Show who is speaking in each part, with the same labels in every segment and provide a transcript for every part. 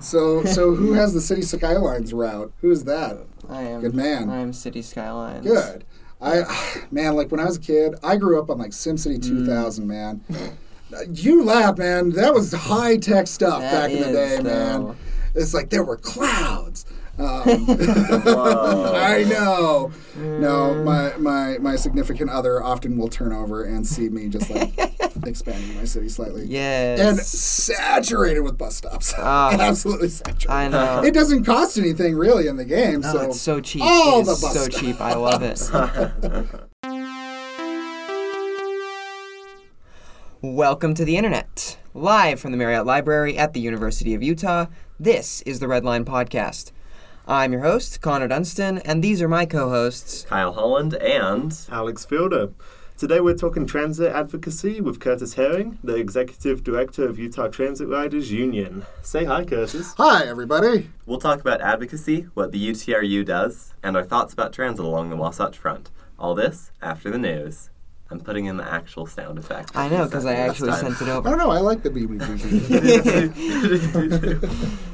Speaker 1: So, so who has the City Skylines route? Who is that?
Speaker 2: I am.
Speaker 1: Good man.
Speaker 2: I am City Skylines.
Speaker 1: Good. I, man, like when I was a kid, I grew up on like SimCity
Speaker 2: Mm.
Speaker 1: 2000, man. You laugh, man. That was high tech stuff
Speaker 2: That
Speaker 1: back in the day,
Speaker 2: though.
Speaker 1: man. It's like there were clouds. Um, I know. No,
Speaker 2: Mm.
Speaker 1: my, my my significant other often will turn over and see me just like expanding my city slightly.
Speaker 2: Yes.
Speaker 1: And saturated with bus stops.
Speaker 2: Ah.
Speaker 1: Absolutely saturated.
Speaker 2: I know.
Speaker 1: It doesn't cost anything really in the game.
Speaker 2: Oh,
Speaker 1: so
Speaker 2: it's so cheap.
Speaker 1: all
Speaker 2: it
Speaker 1: the bus
Speaker 2: so cheap. I love it. Welcome to the internet. Live from the Marriott Library at the University of Utah, this is the Red Line Podcast. I'm your host, Connor Dunstan, and these are my co hosts.
Speaker 3: Kyle Holland and
Speaker 4: Alex Fielder. Today we're talking transit advocacy with Curtis Haring, the Executive Director of Utah Transit Riders Union. Say hi, Curtis.
Speaker 1: Hi, everybody.
Speaker 3: we'll talk about advocacy, what the UTRU does, and our thoughts about transit along the Wasatch Front. All this after the news. I'm putting in the actual sound effect.
Speaker 2: I know, because I actually
Speaker 3: time.
Speaker 2: sent it over.
Speaker 1: I
Speaker 2: over.
Speaker 1: don't know. I like the BBB.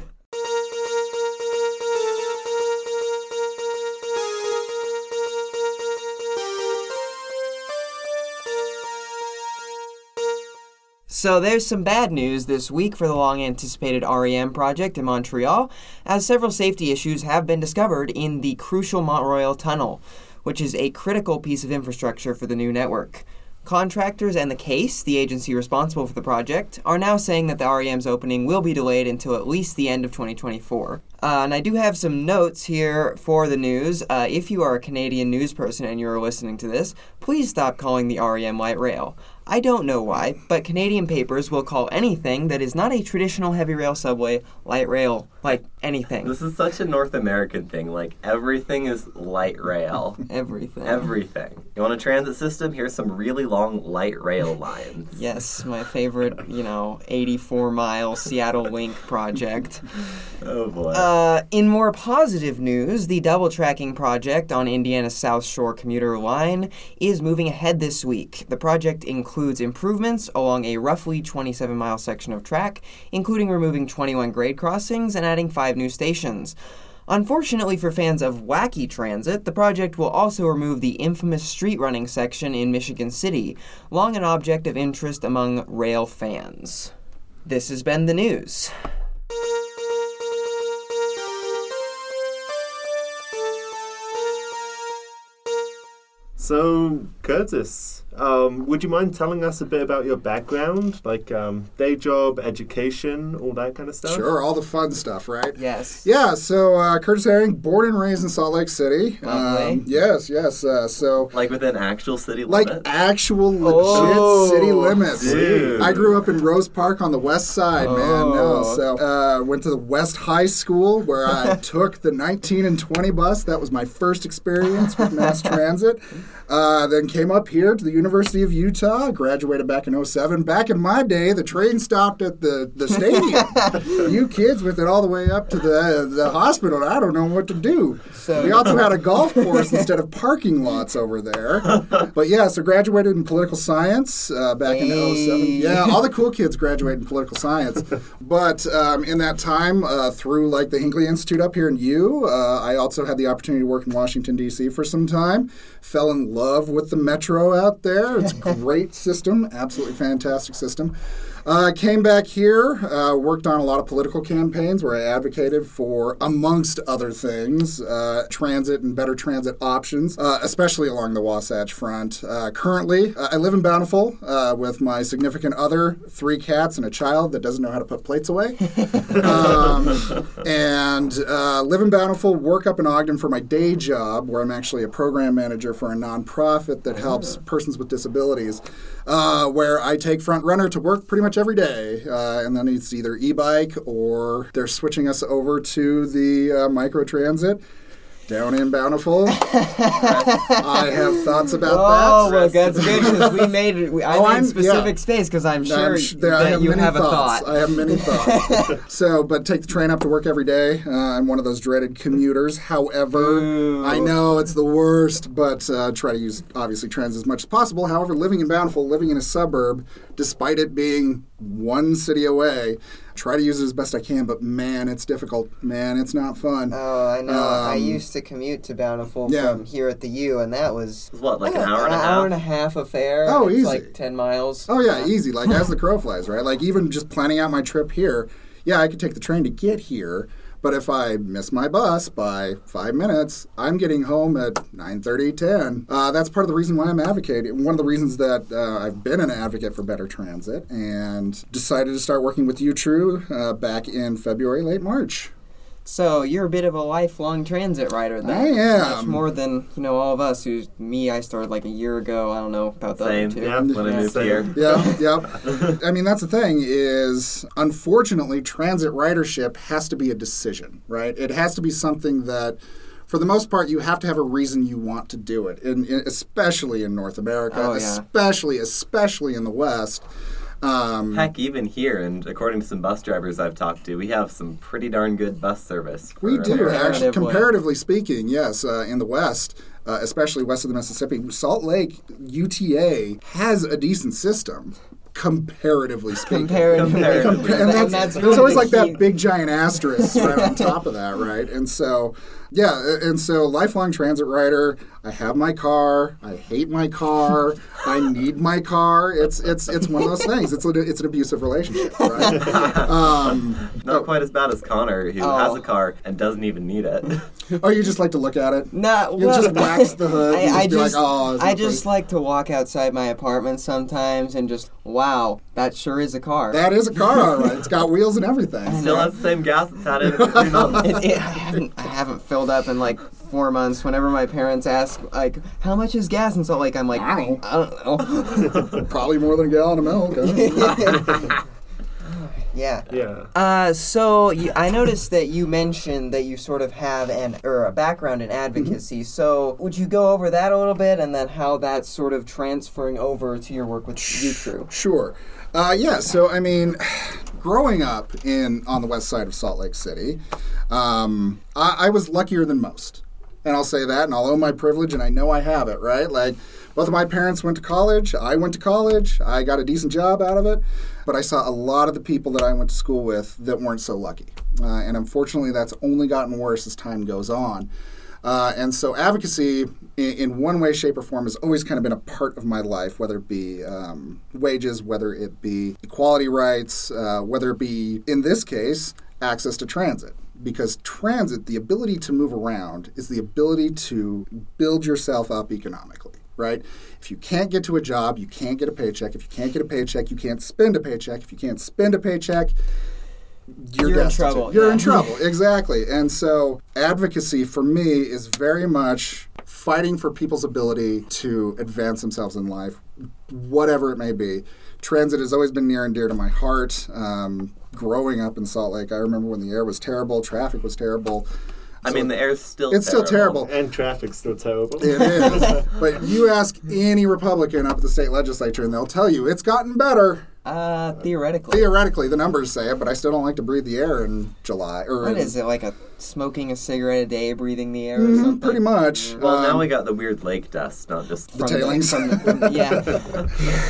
Speaker 2: So there's some bad news this week for the long anticipated REM project in Montreal, as several safety issues have been discovered in the crucial Mont Royal Tunnel, which is a critical piece of infrastructure for the new network. Contractors and the case, the agency responsible for the project, are now saying that the REM's opening will be delayed until at least the end of 2024. Uh, and I do have some notes here for the news. Uh, if you are a Canadian news person and you are listening to this, please stop calling the REM light rail. I don't know why, but Canadian papers will call anything that is not a traditional heavy rail subway light rail. Like anything.
Speaker 3: This is such a North American thing. Like, everything is light rail.
Speaker 2: Everything.
Speaker 3: Everything. You want a transit system? Here's some really long light rail lines.
Speaker 2: Yes, my favorite, you know, 84 mile Seattle Link project.
Speaker 3: Oh boy.
Speaker 2: Uh, in more positive news, the double tracking project on Indiana's South Shore commuter line is moving ahead this week. The project includes improvements along a roughly 27 mile section of track, including removing 21 grade crossings and adding five new stations. Unfortunately for fans of wacky transit, the project will also remove the infamous street running section in Michigan City, long an object of interest among rail fans. This has been the news.
Speaker 4: So, Curtis, um, would you mind telling us a bit about your background, like um, day job, education, all that kind of stuff?
Speaker 1: Sure, all the fun stuff, right?
Speaker 2: Yes.
Speaker 1: Yeah, so uh, Curtis Haring, born and raised in Salt Lake City.
Speaker 2: Lovely.
Speaker 1: Um, yes, yes. Uh, so,
Speaker 3: like within actual city limits.
Speaker 1: like actual legit
Speaker 2: Oh,
Speaker 1: city limits.
Speaker 3: dude.
Speaker 1: I grew up in Rose Park on the west side, man. No,
Speaker 2: Oh.
Speaker 1: so uh, went to the West High School where I took the 19 and 20 bus. That was my first experience with mass transit. Uh, then came up here to the University of Utah. Graduated back in 07. Back in my day, the train stopped at the, the stadium. you kids with it all the way up to the the hospital. I don't know what to do.
Speaker 2: So-
Speaker 1: we also had a golf course instead of parking lots over there. But yeah, so graduated in political science uh, back in
Speaker 2: Hey.
Speaker 1: 07. Yeah, all the cool kids graduated in political science. But um, in that time, uh, through like the Hinckley Institute up here in U, uh, I also had the opportunity to work in Washington D.C. for some time. Fell in love with the metro out there. It's a great system, absolutely fantastic system. Uh, came back here, uh, worked on a lot of political campaigns where I advocated for, amongst other things, uh, transit and better transit options, uh, especially along the Wasatch Front. Uh, currently, uh, I live in Bountiful uh, with my significant other, three cats, and a child that doesn't know how to put plates away. um, and uh, live in Bountiful, work up in Ogden for my day job, where I'm actually a program manager for a nonprofit that helps persons with disabilities. Uh, where I take front runner to work pretty much every day, uh, and then it's either e-bike or they're switching us over to the uh, micro transit down in Bountiful. I have thoughts about
Speaker 2: Oh,
Speaker 1: that.
Speaker 2: well, that's good because we made it. We, I
Speaker 1: Oh,
Speaker 2: made
Speaker 1: I'm-
Speaker 2: specific
Speaker 1: yeah.
Speaker 2: space because I'm
Speaker 1: I'm
Speaker 2: sure
Speaker 1: sh- there-
Speaker 2: that
Speaker 1: have
Speaker 2: you
Speaker 1: many
Speaker 2: have a thought.
Speaker 1: I have many thoughts. so, but take the train up to work every day. Uh, I'm one of those dreaded commuters. However,
Speaker 2: Ooh.
Speaker 1: I know it's the worst, but uh, try to use obviously trans as much as possible. However, living in Bountiful, living in a suburb, despite it being one city away. Try to use it as best I can, but man, it's difficult. Man, it's not fun.
Speaker 2: Oh, I know. I
Speaker 1: Um,
Speaker 2: used to commute to Bountiful
Speaker 1: yeah.
Speaker 2: from here at the U, and that was
Speaker 3: What, like an
Speaker 2: uh,
Speaker 3: hour and a
Speaker 2: an
Speaker 3: half?
Speaker 2: hour and a half affair.
Speaker 1: Oh,
Speaker 2: and it's
Speaker 1: easy.
Speaker 2: like ten miles.
Speaker 1: Oh yeah, easy. Like as the crow flies, right? Like even just planning out my trip here, yeah, I could take the train to get here. But if I miss my bus by five minutes, I'm getting home at 9.30, 10. Uh, that's part of the reason why I'm advocating. One of the reasons that uh, I've been an advocate for better transit and decided to start working with UTRU uh, back in February, late March.
Speaker 2: So you're a bit of a lifelong transit rider. Then.
Speaker 1: I am.
Speaker 2: Much more than you know all of us. Who's me? I started like a year ago. I don't know about the
Speaker 3: Same.
Speaker 2: other two.
Speaker 4: Yeah,
Speaker 3: When I
Speaker 2: Yeah.
Speaker 3: moved
Speaker 4: Same.
Speaker 3: here.
Speaker 1: Yeah, yep. I mean, that's the thing is, unfortunately, transit ridership has to be a decision, right? It has to be something that, for the most part, you have to have a reason you want to do it, in, in, especially in North America,
Speaker 2: Oh, yeah.
Speaker 1: especially, especially in the West. Um,
Speaker 3: Heck, even here, and according to some bus drivers I've talked to, we have some pretty darn good bus service.
Speaker 1: we do, actually,
Speaker 2: Comparatively.
Speaker 1: comparatively speaking, yes, uh, in the West. Uh, especially west of the Mississippi, Salt Lake UTA has a decent system, comparatively speaking.
Speaker 2: Comparatively.
Speaker 3: Comparatively.
Speaker 1: and that's,
Speaker 2: that's
Speaker 1: it's always like
Speaker 2: key.
Speaker 1: that big giant asterisk right on top of that, right? And so, yeah, and so lifelong transit rider. I have my car. I hate my car. I need my car. It's it's it's one of those things. It's a, it's an abusive relationship, right? Um,
Speaker 3: Not quite as bad as Connor, who
Speaker 2: Oh.
Speaker 3: has a car and doesn't even need it.
Speaker 1: oh, you just like to look at it.
Speaker 2: Nah,
Speaker 1: You
Speaker 2: well,
Speaker 1: just wax the hood. and
Speaker 2: I, I
Speaker 1: just be
Speaker 2: just,
Speaker 1: like, oh,
Speaker 2: I just like to walk outside my apartment sometimes and just, wow, that sure is a car.
Speaker 1: that is a car, all right. It's got wheels and everything.
Speaker 3: Still has the same gas it's had in it three months.
Speaker 2: It- it- I, haven't, I haven't filled up in like four months. Whenever my parents ask, like, how much is gas in Salt Lake? I'm like,
Speaker 1: I don't
Speaker 2: know.
Speaker 1: Probably more than a gallon of milk. huh?
Speaker 2: yeah.
Speaker 4: Yeah.
Speaker 2: Uh, so you, I noticed that you mentioned that you sort of have an or a background in advocacy. So would you go over that a little bit, and then how that's sort of transferring over to your work with UTRU?
Speaker 1: Sure. Uh, yeah. So I mean, growing up in on the west side of Salt Lake City, um, I, I was luckier than most, and I'll say that, and I'll own my privilege, and I know I have it. Right? Like both of my parents went to college. I went to college. I got a decent job out of it, but I saw a lot of the people that I went to school with that weren't so lucky, uh, and unfortunately, that's only gotten worse as time goes on. Uh, and so advocacy, in, in one way, shape, or form, has always kind of been a part of my life, whether it be um, wages, whether it be equality rights, uh, whether it be, in this case, access to transit. Because transit, the ability to move around, is the ability to build yourself up economically, right? If you can't get to a job, you can't get a paycheck. If you can't get a paycheck, you can't spend a paycheck. If you can't spend a paycheck, you're,
Speaker 2: You're in trouble,
Speaker 1: You're
Speaker 2: yeah.
Speaker 1: in trouble, exactly. And so, advocacy for me is very much fighting for people's ability to advance themselves in life, whatever it may be. Transit has always been near and dear to my heart. Um, growing up in Salt Lake, I remember when the air was terrible, traffic was terrible.
Speaker 3: I mean, the air's still
Speaker 1: it's still terrible.
Speaker 4: And traffic's still terrible.
Speaker 1: It is. but you ask any Republican up at the state legislature, and they'll tell you it's gotten better.
Speaker 2: Uh, theoretically.
Speaker 1: Theoretically, the numbers say it, but I still don't like to breathe the air in July. Or
Speaker 2: What
Speaker 1: in-
Speaker 2: is it like a smoking a cigarette a day, breathing the air or something?
Speaker 1: pretty much.
Speaker 3: Well, now
Speaker 1: Um,
Speaker 3: we got the weird lake dust, not just
Speaker 1: The tailings.
Speaker 2: from the- from the- yeah.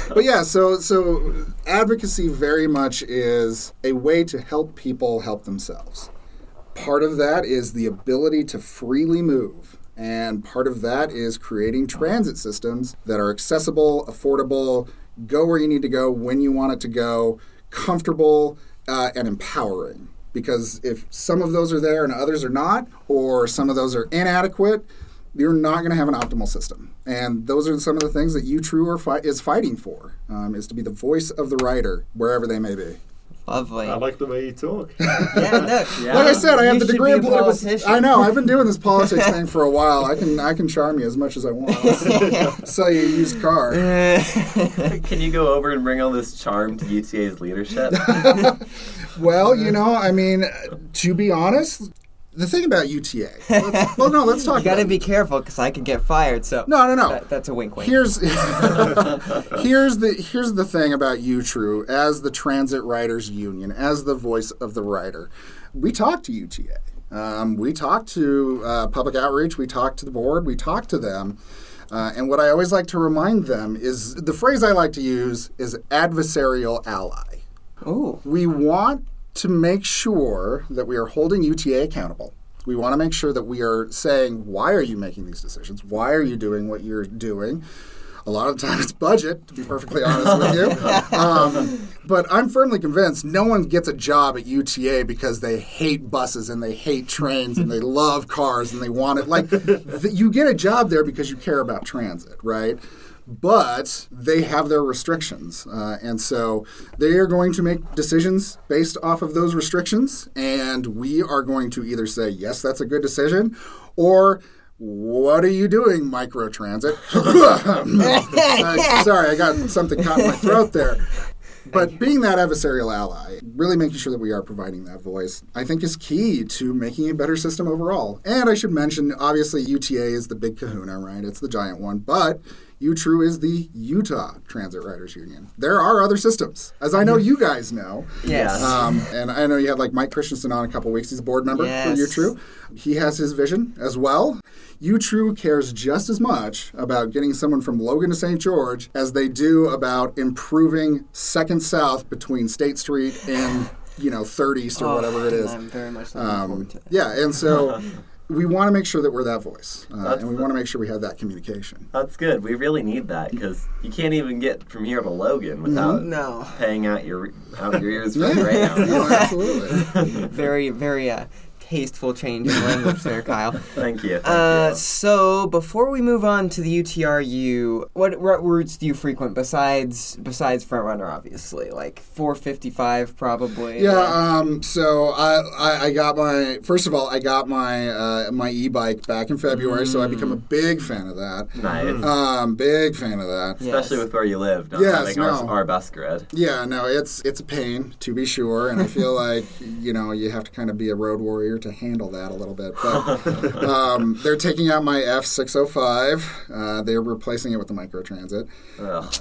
Speaker 1: but yeah, so so advocacy very much is a way to help people help themselves. Part of that is the ability to freely move. And part of that is creating transit systems that are accessible, affordable, go where you need to go, when you want it to go, comfortable, uh, and empowering. Because if some of those are there and others are not, or some of those are inadequate, you're not going to have an optimal system. And those are some of the things that UTRU are fi- is fighting for, um, is to be the voice of the rider wherever they may be.
Speaker 2: Lovely.
Speaker 4: I like the way you talk.
Speaker 2: yeah, no.
Speaker 3: Yeah.
Speaker 1: Like I said, I have
Speaker 2: You
Speaker 1: the degree
Speaker 2: be
Speaker 1: in
Speaker 2: a
Speaker 1: political.
Speaker 2: politician.
Speaker 1: I know. I've been doing this politics thing for a while. I can I can charm you as much as I want. I'll sell you a used car.
Speaker 3: Can you go over and bring all this charm to UTA's leadership?
Speaker 1: Well, you know, I mean, to be honest, the thing about UTA. Well, no, let's talk.
Speaker 2: You gotta be careful because I could get fired. So
Speaker 1: No, no, no.
Speaker 2: That- that's a wink, wink.
Speaker 1: Here's here's the here's the thing about UTRU, as the Transit Riders Union, as the voice of the rider. We talk to UTA. Um, we talk to uh, public outreach. We talk to the board. We talk to them. Uh, and what I always like to remind them is the phrase I like to use is adversarial ally.
Speaker 2: Ooh.
Speaker 1: We want to make sure that we are holding UTA accountable. We want to make sure that we are saying, why are you making these decisions? Why are you doing what you're doing? A lot of the time it's budget, to be perfectly honest with you. Um, but I'm firmly convinced no one gets a job at UTA because they hate buses and they hate trains and they love cars and they want it. Like, th- you get a job there because you care about transit, right? But they have their restrictions. Uh, and so they are going to make decisions based off of those restrictions. And we are going to either say, yes, that's a good decision, or what are you doing, microtransit? uh, sorry, I got something caught in my throat there. But being that adversarial ally, really making sure that we are providing that voice, I think is key to making a better system overall. And I should mention, obviously, UTA is the big kahuna, right? It's the giant one. But UTRU is the Utah Transit Riders Union. There are other systems, as I know you guys know.
Speaker 2: Yes.
Speaker 1: Um, and I know you had like Mike Christensen on a couple weeks. He's a board member
Speaker 2: Yes.
Speaker 1: for UTRU. He has his vision as well. UTRU cares just as much about getting someone from Logan to St. George as they do about improving Second South between State Street and you know Third East or whatever it is.
Speaker 2: I'm very much looking
Speaker 1: Um,
Speaker 2: forward to that.
Speaker 1: yeah, and so we want to make sure that we're that voice, uh, and we want to make sure we have that communication.
Speaker 3: That's good. We really need that because you can't even get from here to Logan without
Speaker 2: No.
Speaker 3: paying out your out your ears for
Speaker 1: Yeah,
Speaker 3: the Greyhound.
Speaker 1: no, absolutely.
Speaker 2: very, very uh, tasteful change in language there, Kyle.
Speaker 3: Thank you. Thank
Speaker 2: Uh,
Speaker 3: you.
Speaker 2: so before we move on to the UTRU, what, what routes do you frequent besides besides Frontrunner? Obviously, like 455 probably.
Speaker 1: Yeah, um, so I, I, I got my first of all I got my uh, my e-bike back in February, so I become a big fan of that.
Speaker 3: nice.
Speaker 1: Um, big fan of that.
Speaker 2: Yes.
Speaker 3: Especially with where you live, not
Speaker 1: Yes, no.
Speaker 3: our, our bus grid.
Speaker 1: Yeah, no, it's it's a pain to be sure, and I feel like you know you have to kind of be a road warrior to handle that a little bit. But um, they're taking out my F six hundred five. Uh, they're replacing it with the microtransit.
Speaker 3: Ugh.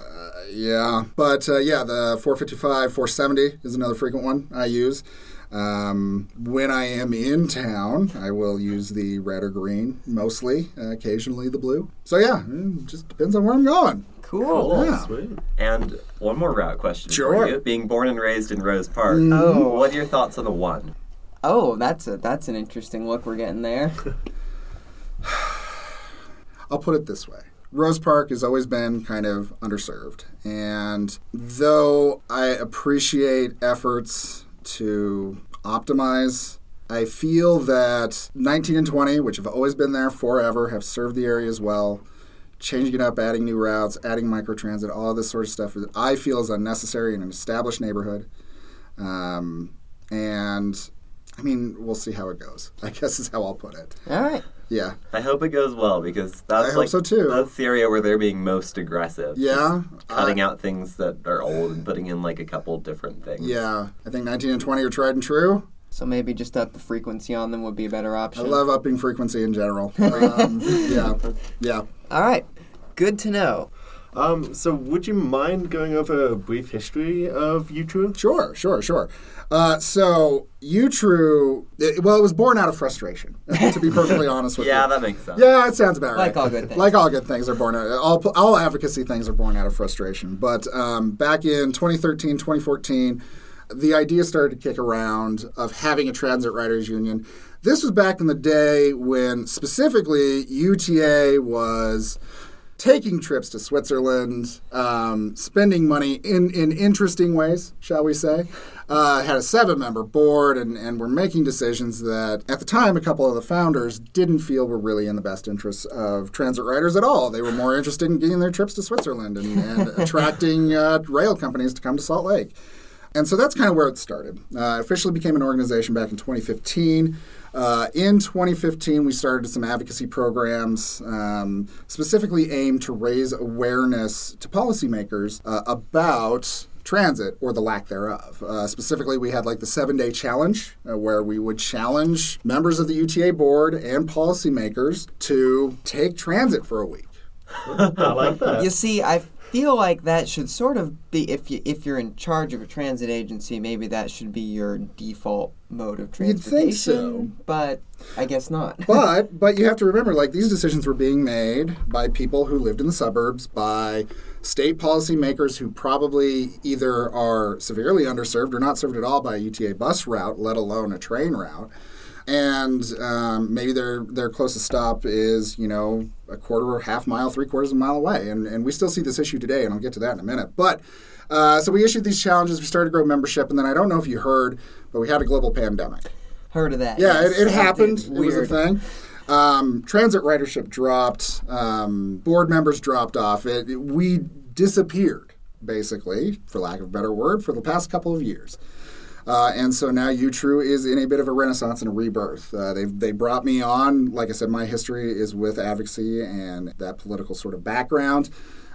Speaker 1: Yeah, but uh, yeah, the 455, 470 is another frequent one I use. Um, when I am in town, I will use the red or green mostly, uh, occasionally the blue. So yeah, it just depends on where I'm going.
Speaker 2: Cool.
Speaker 3: Cool.
Speaker 1: Yeah.
Speaker 4: Sweet.
Speaker 3: And one more route question
Speaker 1: Sure.
Speaker 3: for you. Being born and raised in Rose Park,
Speaker 2: Oh.
Speaker 3: what are your thoughts on the one?
Speaker 2: Oh, that's a that's an interesting look we're getting there.
Speaker 1: I'll put it this way. Rose Park has always been kind of underserved. And though I appreciate efforts to optimize, I feel that 19 and 20, which have always been there forever, have served the area as well. Changing it up, adding new routes, adding microtransit, all this sort of stuff, that I feel is unnecessary in an established neighborhood. Um, and I mean, we'll see how it goes. I guess is how I'll put it.
Speaker 2: All right.
Speaker 1: Yeah.
Speaker 3: I hope it goes well because that's
Speaker 1: I hope
Speaker 3: like
Speaker 1: so, too.
Speaker 3: that's the area where they're being most aggressive.
Speaker 1: Yeah.
Speaker 3: Cutting
Speaker 1: I-
Speaker 3: out things that are old and putting in like a couple different things.
Speaker 1: Yeah, I think 19 and 20 are tried and true.
Speaker 2: So maybe just up the frequency on them would be a better option.
Speaker 1: I love upping frequency in general. Um, yeah, yeah.
Speaker 2: All right. Good to know.
Speaker 4: Um, so, would you mind going over a brief history of UTRU?
Speaker 1: Sure, sure, sure. Uh, so, UTRU, it, well, it was born out of frustration, to be perfectly honest with
Speaker 3: Yeah,
Speaker 1: you.
Speaker 3: Yeah, that makes sense.
Speaker 1: Yeah, it sounds about right.
Speaker 2: Like all good things.
Speaker 1: Like all good things are born out. All, all advocacy things are born out of frustration. But um, back in 2013, 2014, the idea started to kick around of having a transit riders union. This was back in the day when specifically UTA was taking trips to Switzerland, um, spending money in, in interesting ways, shall we say. Uh, had a seven member board and, and were making decisions that, at the time, a couple of the founders didn't feel were really in the best interests of transit riders at all. They were more interested in getting their trips to Switzerland and, and attracting uh, rail companies to come to Salt Lake. And so that's kind of where it started. Uh, it officially became an organization back in 2015. Uh, in 2015, we started some advocacy programs um, specifically aimed to raise awareness to policymakers uh, about transit or the lack thereof. Uh, specifically, we had like the seven day challenge uh, where we would challenge members of the UTA board and policymakers to take transit for a week.
Speaker 4: I like that.
Speaker 2: You see, I feel like that should sort of be if you if you're in charge of a transit agency, maybe that should be your default mode of transportation.
Speaker 1: You'd think so.
Speaker 2: But I guess not.
Speaker 1: but but you have to remember like these decisions were being made by people who lived in the suburbs by state policymakers who probably either are severely underserved or not served at all by a UTA bus route let alone a train route and um, maybe their their closest stop is you know a quarter or half mile three quarters of a mile away and, and we still see this issue today and i'll get to that in a minute but uh, so we issued these challenges we started to grow membership and then i don't know if you heard but we had a global pandemic
Speaker 2: Heard of that?
Speaker 1: yeah,
Speaker 2: yes.
Speaker 1: it, it happened. It was a thing. Um, transit ridership dropped. Um, board members dropped off. It, it- we disappeared, basically, for lack of a better word, for the past couple of years. Uh, and so now UTRU is in a bit of a renaissance and a rebirth. Uh, they they brought me on. Like I said, my history is with advocacy and that political sort of background.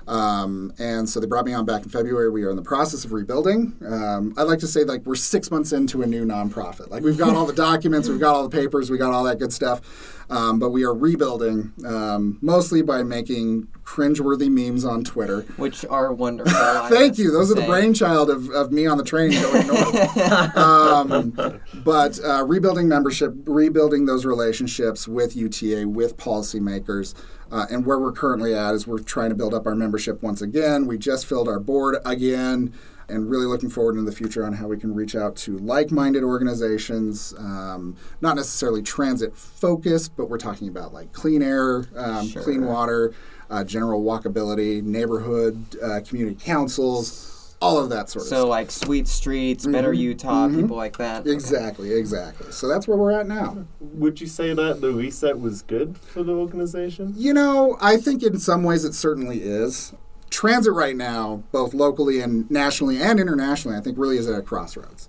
Speaker 1: Um, and so they brought me on back in February. We are in the process of rebuilding. Um, I like to say like we're six months into a new nonprofit. Like we've got all the documents, we've got all the papers, we got all that good stuff. Um, but we are rebuilding um, mostly by making cringeworthy memes on Twitter.
Speaker 2: Which are wonderful.
Speaker 1: Thank you. Those are the brainchild of, of me on the train going north. um, but uh, rebuilding membership, rebuilding those relationships with UTA, with policymakers, uh, and where we're currently at is we're trying to build up our membership once again. We just filled our board again. And really looking forward in the future on how we can reach out to like-minded organizations, um, not necessarily transit focused, but we're talking about like clean air, um,
Speaker 2: Sure.
Speaker 1: clean water, uh, general walkability, neighborhood, uh, community councils, all of that sort of
Speaker 2: So
Speaker 1: stuff.
Speaker 2: like Sweet Streets, Better Utah, people like that.
Speaker 1: Exactly, exactly. So that's where we're at now.
Speaker 4: Would you say that the reset was good for the organization?
Speaker 1: You know, I think in some ways it certainly is. Transit right now, both locally and nationally and internationally, I think really is at a crossroads.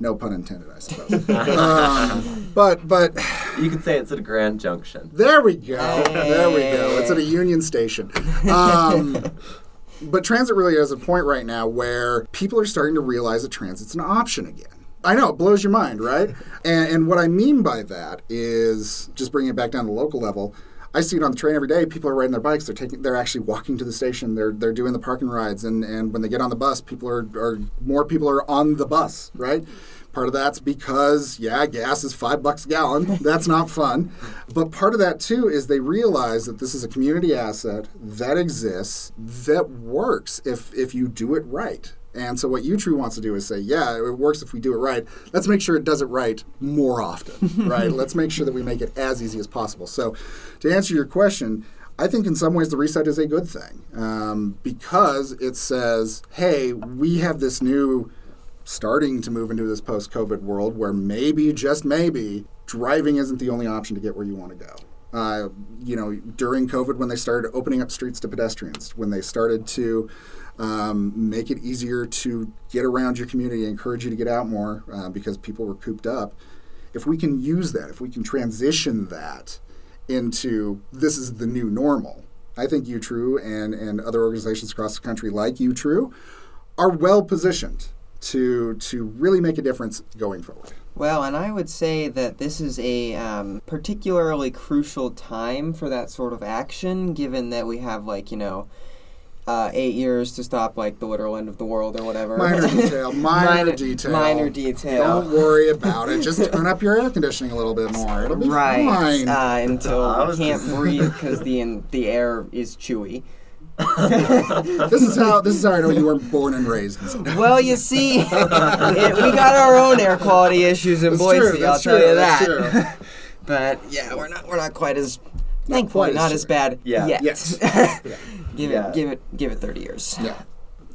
Speaker 1: No pun intended, I suppose. um, but but
Speaker 3: You could say it's at a grand junction.
Speaker 1: There we go. There we go. It's at a Union Station. Um, but transit really is a point right now where people are starting to realize that transit's an option again. I know, it blows your mind, right? And, and what I mean by that is just bringing it back down to the local level. I see it on the train every day. People are riding their bikes. They're taking. They're actually walking to the station. They're they're doing the parking rides. And, and when they get on the bus, people are, are more people are on the bus, right? Part of that's because yeah, gas is five bucks a gallon. That's not fun. But part of that too is they realize that this is a community asset that exists that works if if you do it right. And so what UTRU wants to do is say, yeah, it works if we do it right. Let's make sure it does it right more often, right? Let's make sure that we make it as easy as possible. So, to answer your question, I think in some ways the reset is a good thing um, because it says, hey, we have this new starting to move into this post COVID world where maybe, just maybe, driving isn't the only option to get where you want to go. Uh, you know, during COVID, when they started opening up streets to pedestrians, when they started to um, make it easier to get around your community, encourage you to get out more uh, because people were cooped up. If we can use that, if we can transition that into this is the new normal, I think UTRU and, and other organizations across the country like UTRU are well positioned to to really make a difference going forward.
Speaker 2: Well, and I would say that this is a um, particularly crucial time for that sort of action, given that we have, like, you know, uh, eight years to stop, like, the literal end of the world or whatever.
Speaker 1: Minor detail, minor, detail.
Speaker 2: Minor detail.
Speaker 1: Don't worry about it. Just turn up your air conditioning a little bit more. It'll be
Speaker 2: Right.
Speaker 1: fine.
Speaker 2: Uh, until
Speaker 3: I
Speaker 2: can't breathe because the in, the air is chewy.
Speaker 1: this is how this is how I know you weren't born and raised.
Speaker 2: Well, you see, it, we got our own air quality issues in
Speaker 1: That's
Speaker 2: Boise.
Speaker 1: true,
Speaker 2: I'll
Speaker 1: that's
Speaker 2: tell
Speaker 1: true,
Speaker 2: you that. but yeah, we're not we're not quite as thankfully
Speaker 1: quite
Speaker 2: not as
Speaker 1: true.
Speaker 2: bad
Speaker 3: Yeah.
Speaker 2: yet.
Speaker 1: Yes.
Speaker 2: give
Speaker 3: Yeah.
Speaker 2: it give it give it thirty years.
Speaker 1: Yeah.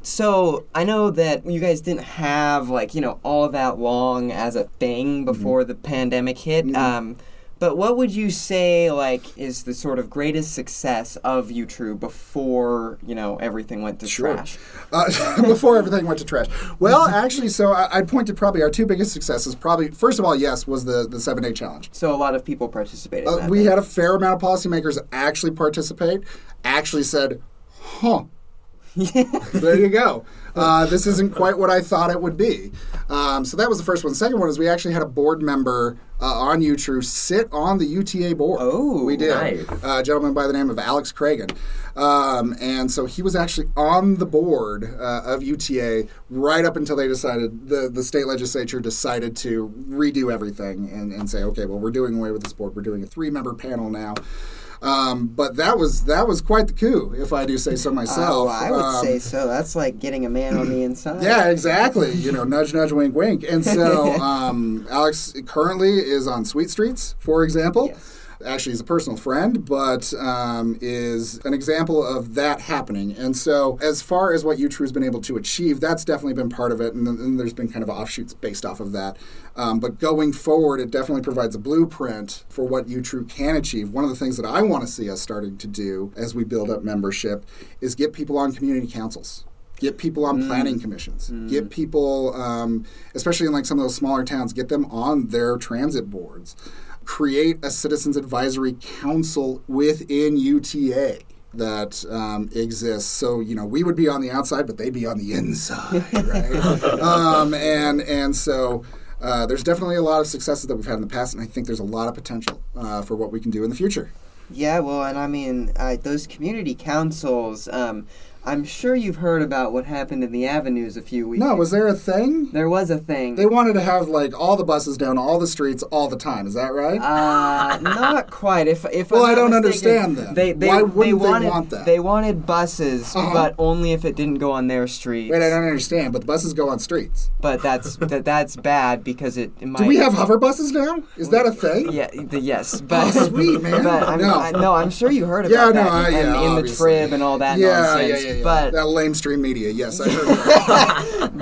Speaker 2: So I know that you guys didn't have like you know all that long as a thing before the pandemic hit.
Speaker 1: Mhm.
Speaker 2: Um, but what would you say like is the sort of greatest success of UTRU before you know everything went to
Speaker 1: Sure.
Speaker 2: trash?
Speaker 1: Uh, before everything went to trash. Well, actually, so I, I'd point to probably our two biggest successes. Probably first of all, yes, was the the seven day challenge.
Speaker 2: So a lot of people participated.
Speaker 1: Uh, we
Speaker 2: then.
Speaker 1: had a fair amount of policymakers actually participate. Actually said, "Huh." there you go. Uh, this isn't quite what I thought it would be. Um, so that was the first one. The second one is we actually had a board member uh, on UTRU sit on the UTA board.
Speaker 2: Oh,
Speaker 1: we did.
Speaker 3: nice.
Speaker 1: Uh, a gentleman by the name of Alex Cragun. Um, and so he was actually on the board uh, of UTA right up until they decided, the, the state legislature decided to redo everything and, and say, okay, well, we're doing away with this board. We're doing a three member panel now. Um, but that was that was quite the coup, if I do say so myself.
Speaker 2: Oh, I would
Speaker 1: Um,
Speaker 2: say so. That's like getting a man on the inside.
Speaker 1: yeah, exactly. You know, nudge, nudge, wink, wink. And so um, Alex currently is on Sweet Streets, for example.
Speaker 2: Yes.
Speaker 1: Actually, he's a personal friend, but um, is an example of that happening. And so, as far as what UTRU has been able to achieve, that's definitely been part of it. And, then and there's been kind of offshoots based off of that. Um, but going forward, it definitely provides a blueprint for what UTRU can achieve. One of the things that I want to see us starting to do as we build up membership is get people on community councils get people on planning commissions get people um, especially in like some of those smaller towns get them on their transit boards create a citizens advisory council within uta that um, exists. So you know we would be on the outside but they'd be on the inside right? Um, and and so uh, there's definitely a lot of successes that we've had in the past and i think there's a lot of potential uh, for what we can do in the future.
Speaker 2: Yeah, well, and I mean, uh, those community councils, um, I'm sure you've heard about what happened in the avenues a few weeks ago.
Speaker 1: no was there a thing
Speaker 2: There was a thing.
Speaker 1: They wanted to have like all the buses down all the streets all the time. Is that right?
Speaker 2: Uh, not quite. If if
Speaker 1: Well,
Speaker 2: I'm
Speaker 1: I don't
Speaker 2: mistaken,
Speaker 1: understand then.
Speaker 2: They they,
Speaker 1: Why wouldn't they
Speaker 2: wanted
Speaker 1: want that?
Speaker 2: they wanted buses,
Speaker 1: Uh-huh.
Speaker 2: but only if it didn't go on their streets.
Speaker 1: Wait, I don't understand. But the buses go on streets.
Speaker 2: But that's that, that's bad because it, it might.
Speaker 1: Do we have hover buses now? Is that a thing?
Speaker 2: Yeah, the, yes, but
Speaker 1: Oh, sweet, man.
Speaker 2: But I'm,
Speaker 1: No.
Speaker 2: I, no, I'm sure you heard
Speaker 1: Yeah,
Speaker 2: about
Speaker 1: no,
Speaker 2: that
Speaker 1: I-
Speaker 2: and,
Speaker 1: yeah,
Speaker 2: in the trib and all that
Speaker 1: yeah,
Speaker 2: nonsense.
Speaker 1: yeah, yeah, yeah.
Speaker 2: But
Speaker 1: that lamestream media. Yes, I heard that.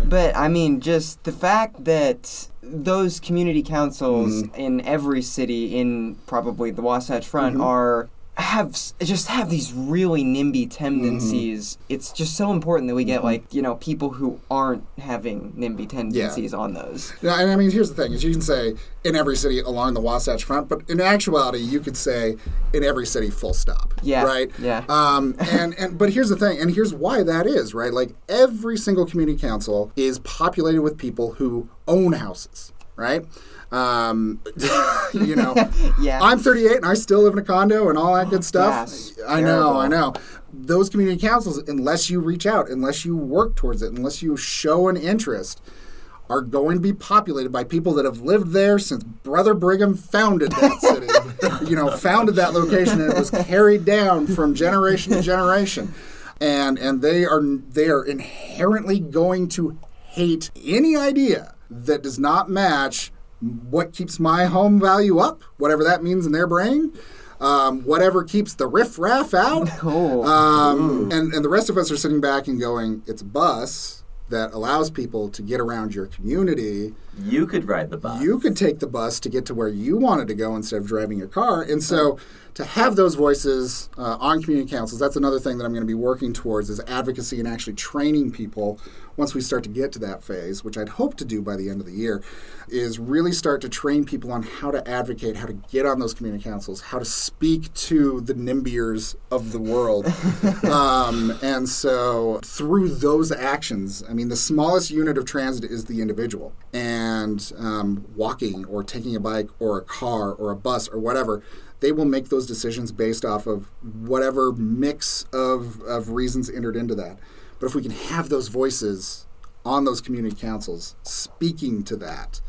Speaker 2: but, but I mean, just the fact that those community councils
Speaker 1: Mm-hmm.
Speaker 2: in every city in probably the Wasatch Front
Speaker 1: Mm-hmm.
Speaker 2: are have just have these really NIMBY tendencies.
Speaker 1: Mm-hmm.
Speaker 2: It's just so important that we get like you know people who aren't having NIMBY tendencies on those.
Speaker 1: No, and I mean, here's the thing: is you can say in every city along the Wasatch Front, but in actuality, you could say in every city, full stop.
Speaker 2: Yeah,
Speaker 1: Right.
Speaker 2: yeah.
Speaker 1: Um, and and but here's the thing, and here's why that is right. Like every single community council is populated with people who own houses. Right. Um, you know,
Speaker 2: Yeah.
Speaker 1: I'm 38 and I still live in a condo and all that good stuff. I know. I know. Those community councils, unless you reach out, unless you work towards it, unless you show an interest, are going to be populated by people that have lived there since Brother Brigham founded that city. you know, founded that location, and it was carried down from generation to generation. And and they are they are inherently going to hate any idea that does not match what keeps my home value up, whatever that means in their brain. Um, whatever keeps the riff-raff out.
Speaker 2: Oh.
Speaker 1: Um, and, and the rest of us are sitting back and going, it's a bus that allows people to get around your community.
Speaker 3: You could ride the bus.
Speaker 1: You could take the bus to get to where you wanted to go instead of driving your car. And so to have those voices uh, on community councils, that's another thing that I'm going to be working towards is advocacy and actually training people once we start to get to that phase, which I'd hope to do by the end of the year, is really start to train people on how to advocate, how to get on those community councils, how to speak to the NIMBYers of the world. um, and so through those actions, I mean, the smallest unit of transit is the individual. And um, walking or taking a bike or a car or a bus or whatever, they will make those decisions based off of whatever mix of, of reasons entered into that. But if we can have those voices on those community councils speaking to that,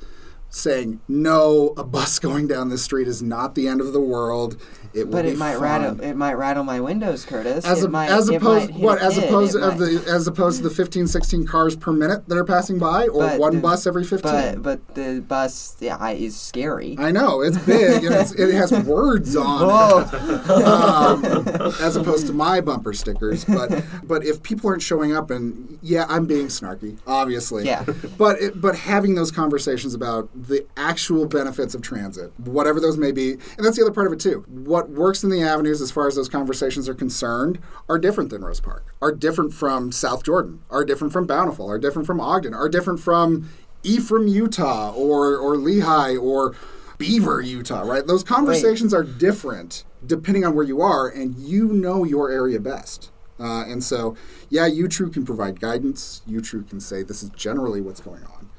Speaker 1: saying, no, a bus going down the street is not the end of the world. It will
Speaker 2: But it might
Speaker 1: fun.
Speaker 2: rattle it might rattle my windows, Curtis.
Speaker 1: As,
Speaker 2: it
Speaker 1: a,
Speaker 2: might,
Speaker 1: as
Speaker 2: it
Speaker 1: opposed what as
Speaker 2: kid,
Speaker 1: opposed
Speaker 2: it
Speaker 1: of the as opposed to the 15 16 cars per minute that are passing by or
Speaker 2: But
Speaker 1: one
Speaker 2: the-
Speaker 1: bus every 15
Speaker 2: But but the bus yeah is scary.
Speaker 1: I know it's big and it's, it has words on it, um, as opposed to my bumper stickers. But but if people aren't showing up, and yeah, I'm being snarky, obviously.
Speaker 2: Yeah.
Speaker 1: But it, but having those conversations about the actual benefits of transit, whatever those may be, and that's the other part of it too. What works in the avenues, as far as those conversations are concerned, are different than Rose Park, are different from South Jordan, are different from Bountiful, are different from Ogden, are different from Ephraim, Utah, or or Lehi, or Beaver, Utah. Right? Those conversations are different depending on where you are, and you know your area best. Uh, and so, yeah, UTRU can provide guidance. UTRU can say this is generally what's going on.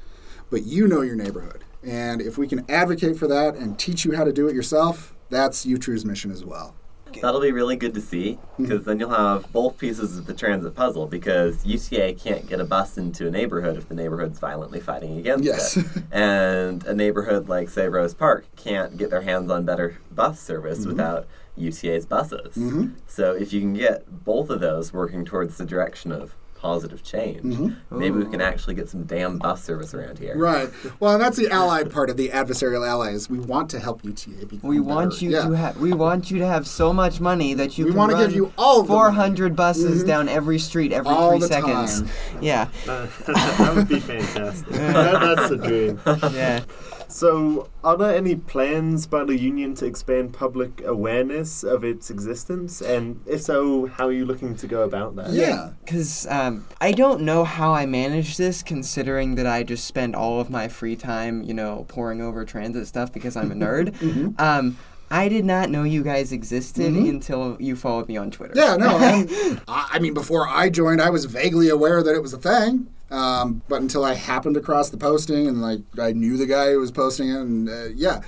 Speaker 1: But you know your neighborhood. And if we can advocate for that and teach you how to do it yourself, that's UTRU's mission as well.
Speaker 3: That'll be really good to see
Speaker 1: Mm-hmm.
Speaker 3: because then you'll have both pieces of the transit puzzle because UTA can't get a bus into a neighborhood if the neighborhood's violently fighting against
Speaker 1: Yes.
Speaker 3: it. and a neighborhood like, say, Rose Park can't get their hands on better bus service
Speaker 1: Mm-hmm.
Speaker 3: without UTA's buses. So if you can get both of those working towards the direction of positive change, maybe we can actually get some damn bus service around here.
Speaker 1: Mm-hmm. Right. Well, and that's the allied part of the adversarial allies. We want to help UTA become
Speaker 2: We want
Speaker 1: better.
Speaker 2: you
Speaker 1: Yeah.
Speaker 2: to have. We want you to have so much money that you
Speaker 1: We
Speaker 2: can
Speaker 1: wanna
Speaker 2: run
Speaker 1: give you all of the money.
Speaker 2: 400 buses down every street every
Speaker 1: All
Speaker 2: three
Speaker 1: the
Speaker 2: seconds.
Speaker 1: time.
Speaker 2: Yeah,
Speaker 4: Uh, that would be fantastic. That- that's the dream.
Speaker 2: yeah.
Speaker 4: So, are there any plans by the union to expand public awareness of its existence? And if so, how are you looking to go about that?
Speaker 1: Yeah.
Speaker 2: Because um, I don't know how I manage this, considering that I just spend all of my free time, you know, pouring over transit stuff because I'm a nerd.
Speaker 1: Mm-hmm.
Speaker 2: um, I did not know you guys existed until you followed me on Twitter.
Speaker 1: Yeah, no. And, I I mean, before I joined, I was vaguely aware that it was a thing. Um, but until I happened across the posting and like I knew the guy who was posting it, and uh, yeah,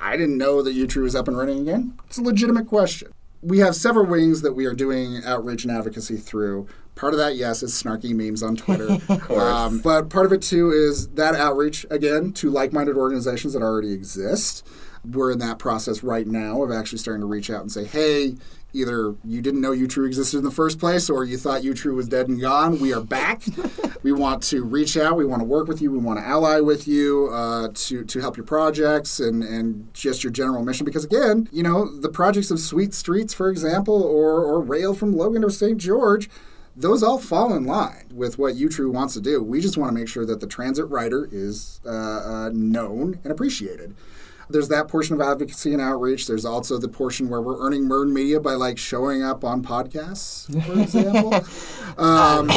Speaker 1: I didn't know that UTRU was up and running again. It's a legitimate question. We have several wings that we are doing outreach and advocacy through. Part of that, yes, is snarky memes on Twitter. Um, but part of it too is that outreach again to like-minded organizations that already exist. We're in that process right now of actually starting to reach out and say, hey, either you didn't know UTRU existed in the first place or you thought UTRU was dead and gone. We are back. we want to reach out. We want to work with you. We want to ally with you uh, to, to help your projects and, and just your general mission. Because again, you know, the projects of Sweet Streets, for example, or, or Rail from Logan to St. George, those all fall in line with what UTRU wants to do. We just want to make sure that the transit rider is uh, uh, known and appreciated. There's that portion of advocacy and outreach. There's also the portion where we're earning earned media by like showing up on podcasts, for example. um,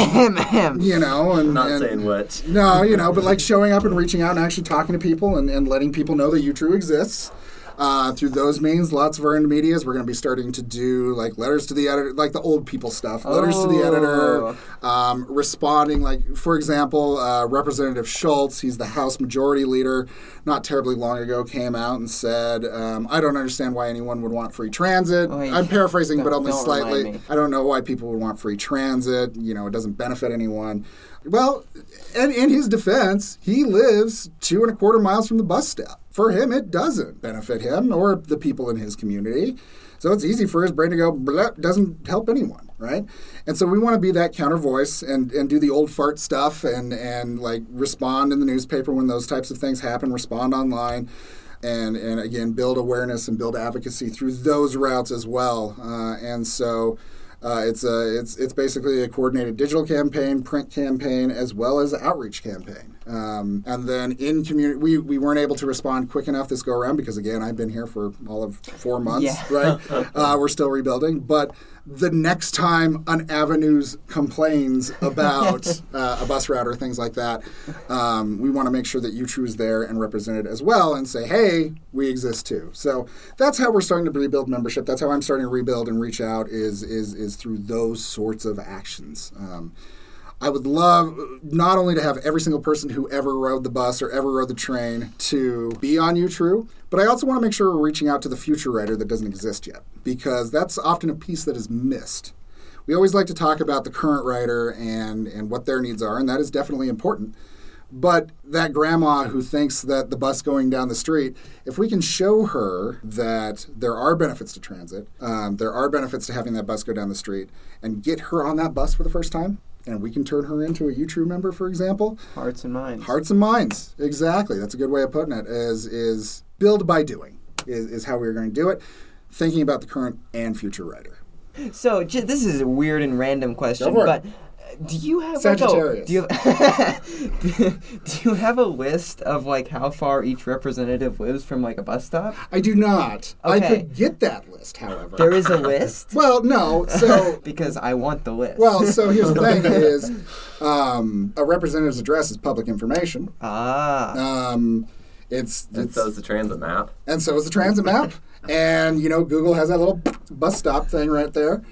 Speaker 1: you know, and
Speaker 3: Not
Speaker 1: and-
Speaker 3: saying what.
Speaker 1: no, you know, but like showing up and reaching out and actually talking to people and, and letting people know that UTRU exists. Uh, through those means, lots of earned medias, we're going to be starting to do like letters to the editor, like the old people stuff, letters to the editor, um, responding. Like, for example, uh, Representative Schultz, he's the House Majority Leader, not terribly long ago came out and said, um, I don't understand why anyone would want free transit.
Speaker 2: Oy.
Speaker 1: I'm paraphrasing, but
Speaker 2: Don't-
Speaker 1: only slightly. I don't know why people would want free transit. You know, it doesn't benefit anyone. Well, and in his defense, he lives two and a quarter miles from the bus stop. For him, it doesn't benefit him or the people in his community. So it's easy for his brain to go, "Blah," doesn't help anyone, right? And so we want to be that counter voice and, and do the old fart stuff and, and like respond in the newspaper when those types of things happen, respond online and and again build awareness and build advocacy through those routes as well. Uh, and so uh, it's a it's it's basically a coordinated digital campaign, print campaign, as well as outreach campaign. Um, and then in community, we, we weren't able to respond quick enough this go around because again I've been here for all of four months,
Speaker 2: Yeah.
Speaker 1: right? uh, we're still rebuilding, but the next time an avenues complains about uh, a bus route or things like that, um, we want to make sure that UTRU is there and represented as well and say, hey, we exist too. So that's how we're starting to rebuild membership. That's how I'm starting to rebuild and reach out is is is through those sorts of actions. Um, I would love not only to have every single person who ever rode the bus or ever rode the train to be on UTRU, but I also want to make sure we're reaching out to the future rider that doesn't exist yet, because that's often a piece that is missed. We always like to talk about the current rider and, and what their needs are, and that is definitely important. But that grandma who thinks that the bus going down the street, if we can show her that there are benefits to transit, um, there are benefits to having that bus go down the street, and get her on that bus for the first time, and we can turn her into a UTRU member, for example,
Speaker 2: Hearts and minds.
Speaker 1: Hearts and minds. Exactly. That's a good way of putting it. Is is build by doing is, is how we're going to do it. Thinking about the current and future rider.
Speaker 2: So j- this is a weird and random question,
Speaker 1: Go for it.
Speaker 2: but do you have
Speaker 1: Sagittarius.
Speaker 2: Like a, do you have, do you have a list of like how far each representative lives from like a bus stop?
Speaker 1: I do not.
Speaker 2: Okay.
Speaker 1: I could get that list, however.
Speaker 2: There is a list
Speaker 1: well, no. So
Speaker 2: because I want the list.
Speaker 1: well, so here's the thing: is um, a representative's address is public information.
Speaker 2: ah,
Speaker 1: Um, It's,
Speaker 3: And
Speaker 1: it's
Speaker 3: so is the transit map.
Speaker 1: and so is the transit map. And you know, Google has that little bus stop thing right there.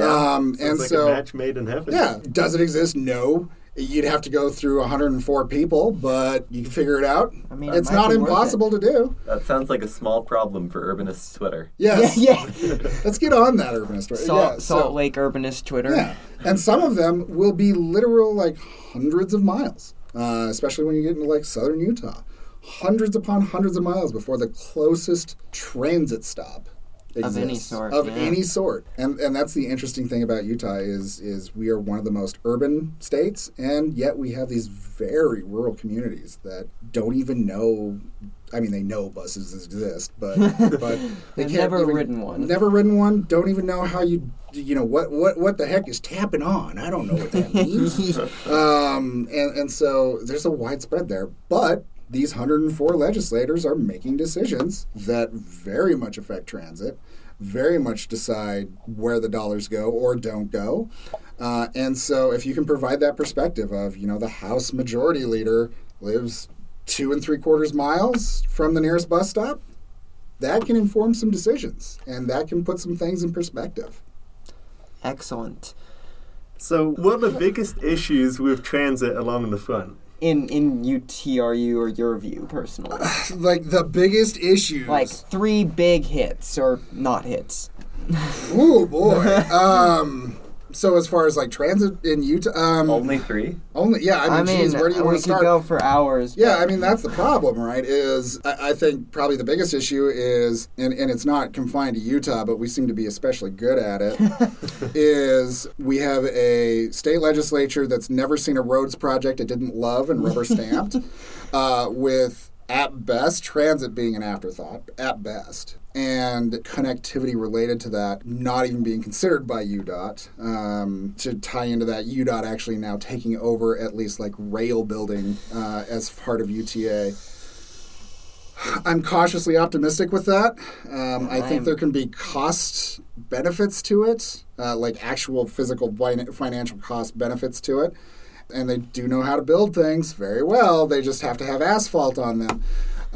Speaker 1: Um, and
Speaker 4: like
Speaker 1: so
Speaker 4: a match made in heaven.
Speaker 1: yeah, does it exist? No. You'd have to go through 104 people, but you can figure it out.
Speaker 2: I mean,
Speaker 1: it's
Speaker 2: it
Speaker 1: not
Speaker 2: be worth
Speaker 1: impossible to do.
Speaker 3: That sounds like a small problem for urbanist Twitter.
Speaker 1: Yes.
Speaker 2: Yeah,
Speaker 1: Let's get on that urbanist. right?
Speaker 2: Salt,
Speaker 1: yeah,
Speaker 2: Salt
Speaker 1: so-
Speaker 2: Lake Urbanist Twitter.
Speaker 1: Yeah, and some of them will be literal like hundreds of miles, uh, especially when you get into like southern Utah. Hundreds upon hundreds of miles before the closest transit stop
Speaker 2: Of any sort,
Speaker 1: Of
Speaker 2: yeah.
Speaker 1: any sort, and and that's the interesting thing about Utah is is we are one of the most urban states, and yet we have these very rural communities that don't even know. I mean, they know buses exist, but but they
Speaker 2: They've
Speaker 1: can't
Speaker 2: never
Speaker 1: even-
Speaker 2: ridden one.
Speaker 1: Never ridden one. Don't even know how you you know what what what the heck is tapping on. I don't know what that means. um, and and so there's a widespread there, but. These 104 legislators are making decisions that very much affect transit, very much decide where the dollars go or don't go. Uh, and so, if you can provide that perspective of, you know, the House Majority Leader lives two and three quarters miles from the nearest bus stop, that can inform some decisions and that can put some things in perspective.
Speaker 2: Excellent.
Speaker 4: So, what are the biggest issues with transit along the front?
Speaker 2: In in UTRU or your view personally,
Speaker 1: Like the biggest issues.
Speaker 2: like three big hits or not hits.
Speaker 1: oh boy. um, so as far as like transit in Utah, um,
Speaker 3: Only three?
Speaker 1: only yeah. I mean,
Speaker 2: I mean,
Speaker 1: geez, where do you want to start?
Speaker 2: go for hours.
Speaker 1: Yeah,
Speaker 2: but-
Speaker 1: I mean that's the problem, right? Is I, I think probably the biggest issue is, and, and it's not confined to Utah, but we seem to be especially good at it. is we have a state legislature that's never seen a roads project it didn't love and rubber stamped, uh, with at best transit being an afterthought at best. And connectivity related to that not even being considered by UDOT. Um, to tie into that, UDOT actually now taking over at least like rail building uh, as part of UTA. I'm cautiously optimistic with that. Um, I think there can be cost benefits to it, uh, like actual physical financial cost benefits to it. And they do know how to build things very well. They just have to have asphalt on them.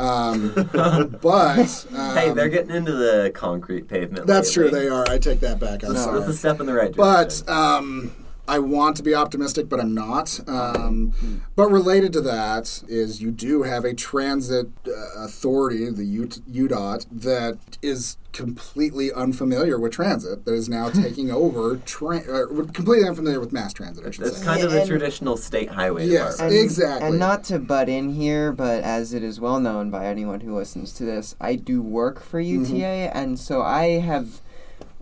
Speaker 1: Um, but um,
Speaker 3: hey, they're getting into the concrete pavement.
Speaker 1: that's true. They are. I take that back. I'm
Speaker 3: That's,
Speaker 1: sorry.
Speaker 3: that's a step in the right
Speaker 1: But
Speaker 3: direction.
Speaker 1: um, I want to be optimistic, but I'm not. Um, but related to that is you do have a transit uh, authority, the U- UDOT, that is completely unfamiliar with transit, that is now taking over, tra- uh, completely unfamiliar with mass transit, I should
Speaker 3: it's
Speaker 1: say.
Speaker 3: kind of the
Speaker 2: And-
Speaker 3: traditional state highway
Speaker 1: Yes.
Speaker 3: department.
Speaker 1: Exactly.
Speaker 2: And not to butt in here, but as it is well known by anyone who listens to this, I do work for UTA,
Speaker 1: Mm-hmm.
Speaker 2: and so I have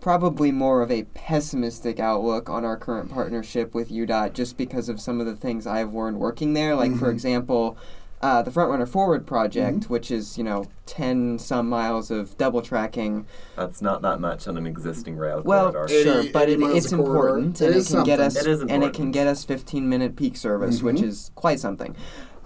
Speaker 2: probably more of a pessimistic outlook on our current partnership with UDOT just because of some of the things I've learned working there. Like,
Speaker 1: Mm-hmm.
Speaker 2: for example, uh, the Frontrunner Forward project, which is, you know, 10 some miles of double tracking.
Speaker 3: That's not that much on an existing rail
Speaker 2: Well,
Speaker 3: corridor.
Speaker 1: Eighty-
Speaker 2: sure, but
Speaker 1: 80
Speaker 2: it, it's
Speaker 1: a corridor.
Speaker 2: important,
Speaker 1: It
Speaker 2: and it,
Speaker 1: is
Speaker 2: can get us
Speaker 3: It is
Speaker 2: and it can get us 15 minute peak service,
Speaker 1: Mm-hmm.
Speaker 2: which is quite something.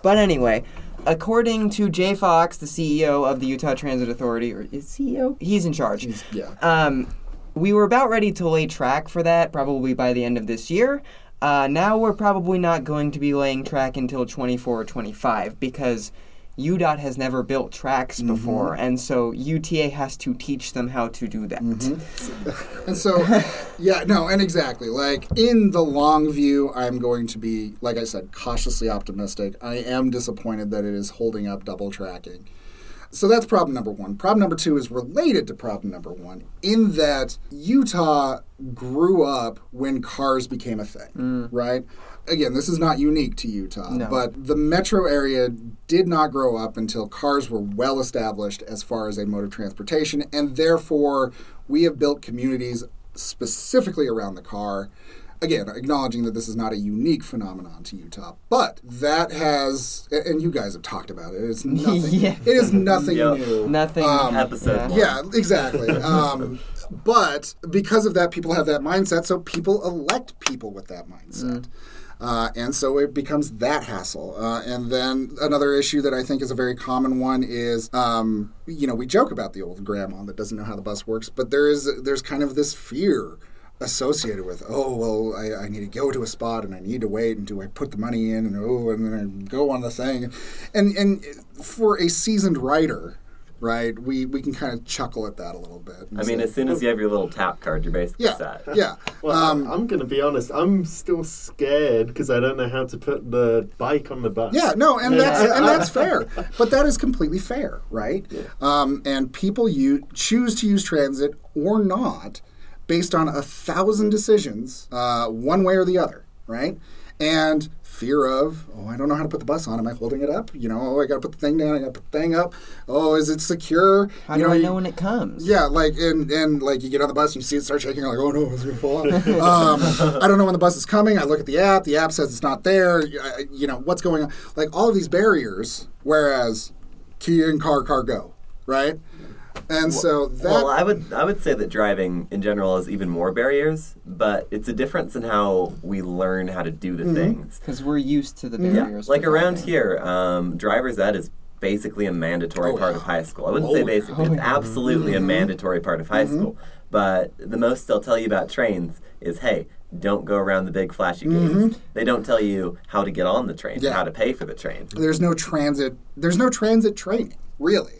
Speaker 2: But anyway, according to Jay Fox, the CEO of the Utah Transit Authority, or is CEO? He's in charge.
Speaker 1: yeah.
Speaker 2: Um, we were about ready to lay track for that, probably by the end of this year. Uh, now we're probably not going to be laying track until 24 or 25 because UDOT has never built tracks
Speaker 1: Mm-hmm.
Speaker 2: before, and so UTA has to teach them how to do that.
Speaker 1: Mm-hmm. And so, yeah, no, and exactly. Like, in the long view, I'm going to be, like I said, cautiously optimistic. I am disappointed that it is holding up double tracking. So that's problem number one. Problem number two is related to problem number one in that Utah grew up when cars became a thing, mm. right? Again, this is not unique to Utah,
Speaker 2: No.
Speaker 1: but the metro area did not grow up until cars were well established as far as a mode of transportation, and therefore we have built communities specifically around the car. Again, acknowledging that this is not a unique phenomenon to Utah, but that has, and you guys have talked about it. It's nothing.
Speaker 2: Yeah.
Speaker 1: It is nothing
Speaker 3: Yep.
Speaker 1: new.
Speaker 2: Nothing.
Speaker 1: Um,
Speaker 3: Episode
Speaker 2: yeah.
Speaker 1: Yeah, exactly. Um, but because of that, people have that mindset, so people elect people with that mindset. Uh, and so it becomes that hassle. Uh, and then another issue that I think is a very common one is, um, you know, we joke about the old grandma that doesn't know how the bus works, but there is there's kind of this fear associated with oh well I, I need to go to a spot and I need to wait and do I put the money in and oh and then I go on the thing and and for a seasoned rider right we we can kind of chuckle at that a little bit and
Speaker 3: I mean,
Speaker 1: say,
Speaker 3: as soon as you have your little tap card, you're basically
Speaker 1: yeah
Speaker 3: set.
Speaker 1: yeah
Speaker 4: Well,
Speaker 1: um,
Speaker 4: I'm, I'm going to be honest. I'm still scared because I don't know how to put the bike on the bus.
Speaker 1: Yeah, no, and
Speaker 4: Yeah.
Speaker 1: that's and that's fair. But that is completely fair, right? Um, and people you choose to use transit or not based on a thousand decisions, uh, one way or the other, right? And fear of, oh, I don't know how to put the bus on. Am I holding it up? You know, oh, I got to put the thing down. I got to put the thing up. Oh, is it secure?
Speaker 2: How
Speaker 1: you
Speaker 2: do I
Speaker 1: you-
Speaker 2: know when it comes?
Speaker 1: yeah, like and and like you get on the bus and you see it start shaking, you're like, oh no, it's gonna fall out. um, I don't know when the bus is coming. I look at the app. The app says it's not there. I- You know what's going on? Like all of these barriers. Whereas key in car, car go, right? And so that
Speaker 3: Well, I would I would say that driving in general has even more barriers, but it's a difference in how we learn how to do
Speaker 1: Mm-hmm.
Speaker 3: the things.
Speaker 2: Because we're used to the barriers.
Speaker 3: Yeah,
Speaker 2: like
Speaker 3: around
Speaker 2: driving.
Speaker 3: here, um, driver's ed is basically a mandatory
Speaker 1: Oh,
Speaker 3: part
Speaker 1: yeah.
Speaker 3: of high school. I wouldn't
Speaker 1: Oh,
Speaker 3: say basically;
Speaker 2: Oh,
Speaker 3: it's
Speaker 2: yeah.
Speaker 3: absolutely a mandatory part of high school. But the most they'll tell you about trains is, "Hey, don't go around the big flashy gates." They don't tell you how to get on the train,
Speaker 1: Yeah.
Speaker 3: or how to pay for the train,
Speaker 1: there's no transit. There's no transit training, really.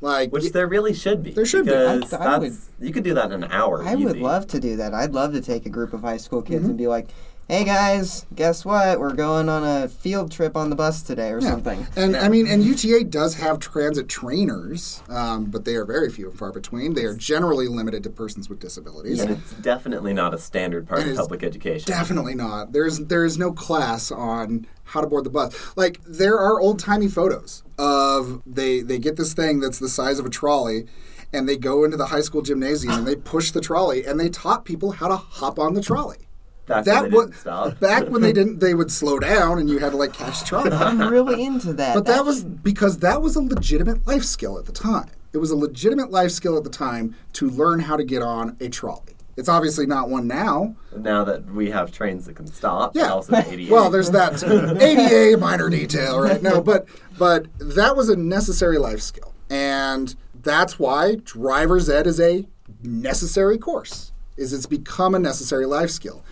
Speaker 1: Like
Speaker 3: which there really should be.
Speaker 1: There should be.
Speaker 2: I- I would-
Speaker 3: you could do that in an hour.
Speaker 2: I would love to do that. I'd love to take a group of high school kids
Speaker 1: Mm-hmm.
Speaker 2: and be like, "Hey guys, guess what? We're going on a field trip on the bus today, or
Speaker 1: Yeah.
Speaker 2: something."
Speaker 1: And I mean, and UTA does have transit trainers, um, but they are very few and far between. They are generally limited to persons with disabilities.
Speaker 3: And it's definitely not a standard part
Speaker 1: It
Speaker 3: of public education.
Speaker 1: Definitely not. There's there is no class on how to board the bus. Like there are old timey photos of they they get this thing that's the size of a trolley, and they go into the high school gymnasium and they push the trolley and they taught people how to hop on the trolley.
Speaker 3: Back
Speaker 1: that
Speaker 3: when they
Speaker 1: was
Speaker 3: didn't stop.
Speaker 1: back when they didn't. They would slow down and you had to like catch the trolley.
Speaker 2: I'm really into that.
Speaker 1: But that
Speaker 2: That's-
Speaker 1: was because that was a legitimate life skill at the time. It was a legitimate life skill at the time to learn how to get on a trolley. It's obviously not one now.
Speaker 3: Now that we have trains that can stop,
Speaker 1: Yeah.
Speaker 3: also ADA.
Speaker 1: Well, there's that too. ADA minor detail, right? No, but but that was a necessary life skill, and that's why driver's ed is a necessary course. Is it's become a necessary life skill.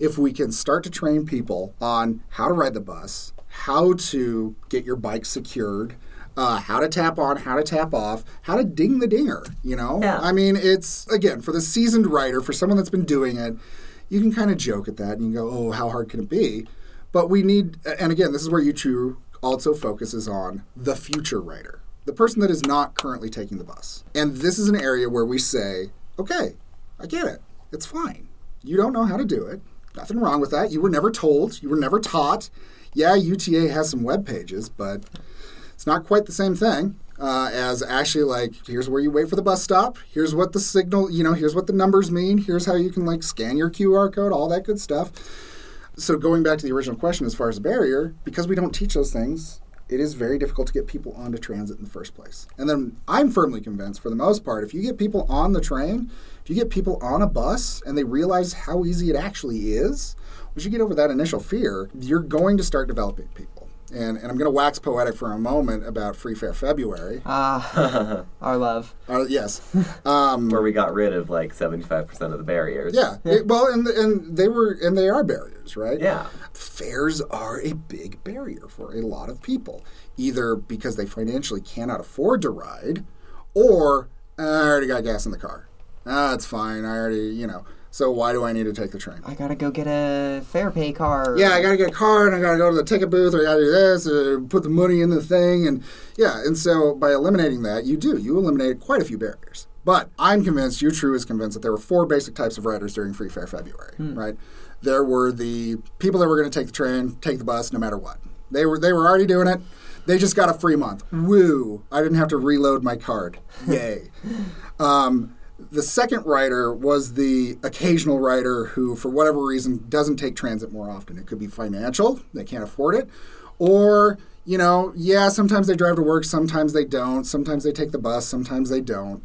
Speaker 1: If we can start to train people on how to ride the bus, how to get your bike secured. Uh, how to tap on, how to tap off, how to ding the dinger. You know,
Speaker 3: Yeah.
Speaker 1: I mean, it's again for the seasoned rider, for someone that's been doing it, you can kind of joke at that and you can go, oh, how hard can it be? But we need, and again, this is where UTRU also focuses on the future rider, the person that is not currently taking the bus. And this is an area where we say, okay, I get it. It's fine. You don't know how to do it. Nothing wrong with that. You were never told, you were never taught. Yeah, UTA has some web pages, but it's not quite the same thing uh, as actually like here's where you wait for the bus stop. Here's what the signal, you know, here's what the numbers mean. Here's how you can like scan your QR code, all that good stuff. So going back to the original question as far as barrier, because we don't teach those things, it is very difficult to get people onto transit in the first place. And then I'm firmly convinced, for the most part, if you get people on the train, if you get people on a bus and they realize how easy it actually is, once you get over that initial fear, you're going to start developing people. And, and I'm going to wax poetic for a moment about Free Fare February.
Speaker 2: Ah, our love.
Speaker 1: Uh, yes. Um,
Speaker 3: where we got rid of like 75% of the barriers.
Speaker 1: yeah. It- well, and, and they were, and they are barriers, right?
Speaker 3: Yeah.
Speaker 1: fares are a big barrier for a lot of people, either because they financially cannot afford to ride, or "Uh, I already got gas in the car. Ah, it's fine. I already, you know. So why do I need to take the train?
Speaker 2: I gotta go get a FAREPAY car.
Speaker 1: Yeah, I got to get a car and I got to go to the ticket booth or I got to do this, or put the money in the thing, and yeah. And so by eliminating that, you do you eliminate quite a few barriers. But I'm convinced, UTRU is convinced that there were four basic types of riders during Free Fare February, right? There were the people that were going to take the train, take the bus, no matter what. They were they were already doing it. They just got a free month. Woo! I didn't have to reload my card. Yay! Um, the second rider was the occasional rider who, for whatever reason, doesn't take transit more often. It could be financial, they can't afford it, or, you know, yeah, sometimes they drive to work, sometimes they don't, sometimes they take the bus, sometimes they don't.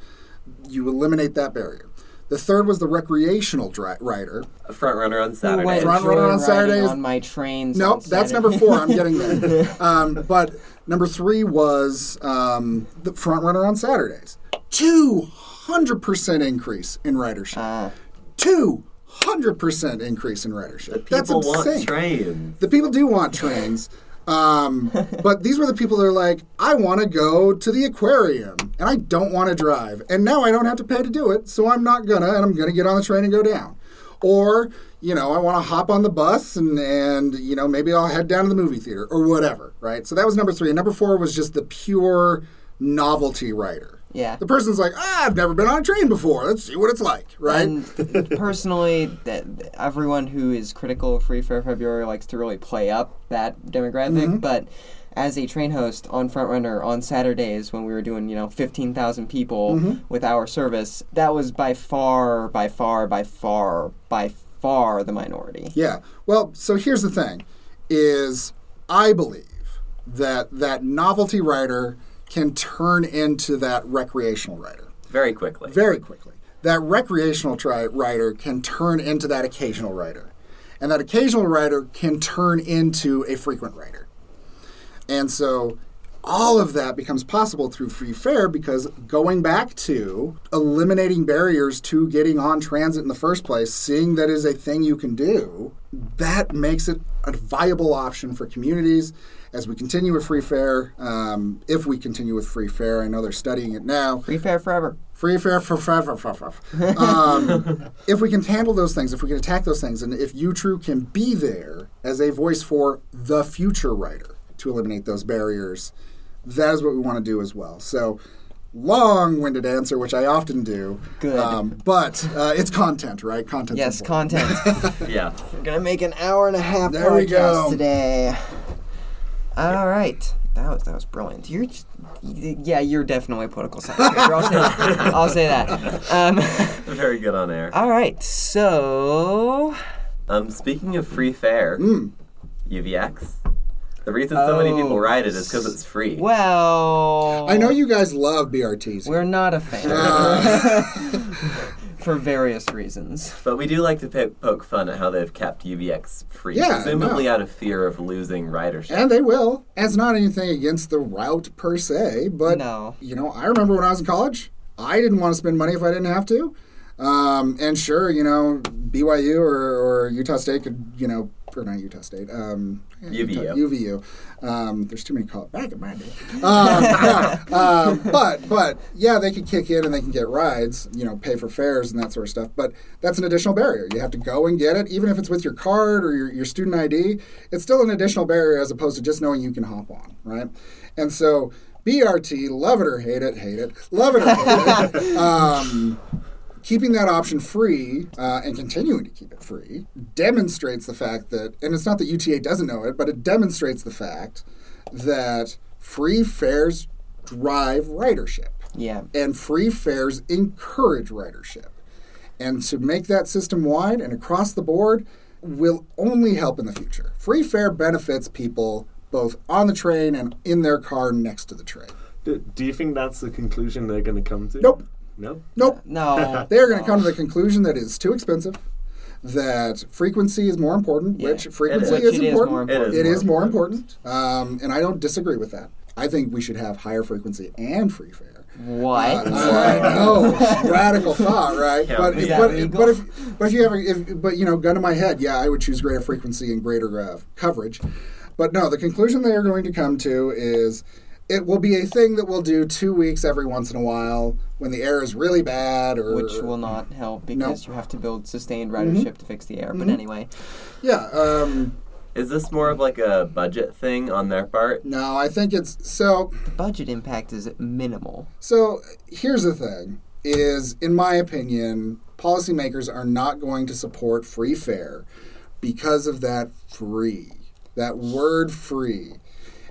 Speaker 1: You eliminate that barrier. The third was the recreational dri- rider.
Speaker 3: A front runner on
Speaker 2: Who
Speaker 3: Saturday.
Speaker 2: went
Speaker 1: Front runner on Saturdays.
Speaker 2: On my trains.
Speaker 1: Nope,
Speaker 2: on
Speaker 1: that's
Speaker 2: Saturday.
Speaker 1: number four. I'm getting there. um, but number three was um, the front runner on Saturdays. Two hundred percent increase in ridership.
Speaker 2: Uh,
Speaker 1: Two 100% increase in ridership.
Speaker 3: The
Speaker 1: That's
Speaker 3: people want
Speaker 1: insane.
Speaker 3: trains.
Speaker 1: The people do want trains. Um, but these were the people that are like, I want to go to the aquarium and I don't want to drive. And now I don't have to pay to do it, so I'm not gonna, and I'm gonna get on the train and go down. Or, you know, I want to hop on the bus and, and, you know, maybe I'll head down to the movie theater or whatever, right? So that was number three. And number four was just the pure novelty rider.
Speaker 2: Yeah.
Speaker 1: The person's like, ah, I've never been on a train before. Let's see what it's like, right?
Speaker 2: And personally, everyone who is critical of Free Fare February likes to really play up that demographic.
Speaker 1: Mm-hmm.
Speaker 2: But as a train host on Frontrunner on Saturdays when we were doing, you know, 15,000 people
Speaker 1: Mm-hmm.
Speaker 2: with our service, that was by far, by far, by far, by far the minority.
Speaker 1: Yeah. Well, so here's the thing is I believe that that novelty rider can turn into that recreational rider.
Speaker 3: Very quickly.
Speaker 1: very quickly. That recreational tri- rider can turn into that occasional rider. And that occasional rider can turn into a frequent rider. And so all of that becomes possible through free fare because going back to eliminating barriers to getting on transit in the first place, seeing that is a thing you can do, that makes it a viable option for communities as we continue with free fare. Um, if we continue with free fare, I know they're studying it now.
Speaker 2: Free Fare forever.
Speaker 1: Free fare for forever. Um, if we can handle those things, if we can attack those things, and if UTRU can be there as a voice for the future rider to eliminate those barriers, that is what we want to do as well. So, long-winded answer, which I often do.
Speaker 2: Good.
Speaker 1: Um, but uh, it's content, right? Content.
Speaker 2: Yes, content.
Speaker 3: Yeah.
Speaker 2: We're gonna make an hour and a half
Speaker 1: There
Speaker 2: podcast
Speaker 1: we go.
Speaker 2: today. All right, that was that was brilliant. You're, just, yeah, you're definitely a political science major. I'll say that. I'll say that. Um,
Speaker 3: Very good on air.
Speaker 2: all right, so
Speaker 3: Um, speaking of free fare,
Speaker 1: Mm.
Speaker 3: UVX. The reason so many people
Speaker 2: Oh.
Speaker 3: ride it is because it's free.
Speaker 2: well,
Speaker 1: I know you guys love BRTs.
Speaker 2: we're not a fan
Speaker 1: Uh,
Speaker 2: for various reasons.
Speaker 3: But we do like to po- poke fun at how they've kept UVX free,
Speaker 1: Yeah,
Speaker 3: presumably
Speaker 1: no.
Speaker 3: out of fear of losing ridership.
Speaker 1: and they will. And it's not anything against the route per se, but
Speaker 2: No.
Speaker 1: you know, I remember when I was in college, I didn't want to spend money if I didn't have to. Um, and sure, you know, BYU or, or Utah State could, you know, or not Utah State, um,
Speaker 3: UVU.
Speaker 1: UVU. Um, there's too many call back in my day. Um, no, um, but but yeah, they could kick in and they can get rides, you know, pay for fares and that sort of stuff. But that's an additional barrier. You have to go and get it, even if it's with your card or your, your student ID. It's still an additional barrier as opposed to just knowing you can hop on, right? And so BRT, love it or hate it, hate it, love it or hate it. Keeping that option free uh, and continuing to keep it free demonstrates the fact that, and it's not that UTA doesn't know it, but it demonstrates the fact that free fares drive ridership
Speaker 2: Yeah,
Speaker 1: and free fares encourage ridership. And to make that system wide and across the board will only help in the future. Free fare benefits people both on the train and in their car next to the train.
Speaker 4: Do, do you think that's the conclusion they're going to come to?
Speaker 1: Nope.
Speaker 4: No?
Speaker 1: Nope.
Speaker 2: no,
Speaker 1: They are going to come to the conclusion that it's too expensive, that frequency is more important,
Speaker 2: Yeah.
Speaker 1: which frequency
Speaker 2: Which
Speaker 1: is,
Speaker 2: it is
Speaker 1: important.
Speaker 2: more important.
Speaker 1: It is more important. Um, and I don't disagree with that. I think we should have higher frequency and free fare.
Speaker 2: What?
Speaker 1: I know, radical thought, right?
Speaker 3: Yeah,
Speaker 1: but if, but, but if but if you have a, if but you know, gun to my head, yeah, I would choose greater frequency and greater uh, coverage. But no, the conclusion they are going to come to is it will be a thing that we'll do two weeks every once in a while when the air is really bad, or
Speaker 2: Which will not help because
Speaker 1: Nope.
Speaker 2: you have to build sustained ridership to fix the air. But
Speaker 1: Mhm.
Speaker 2: anyway,
Speaker 1: yeah. Um,
Speaker 3: Is this more of like a budget thing on their part?
Speaker 1: no, I think it's so.
Speaker 2: the budget impact is minimal.
Speaker 1: So here's the thing: is in my opinion, policymakers are not going to support free fare because of that free, that word free.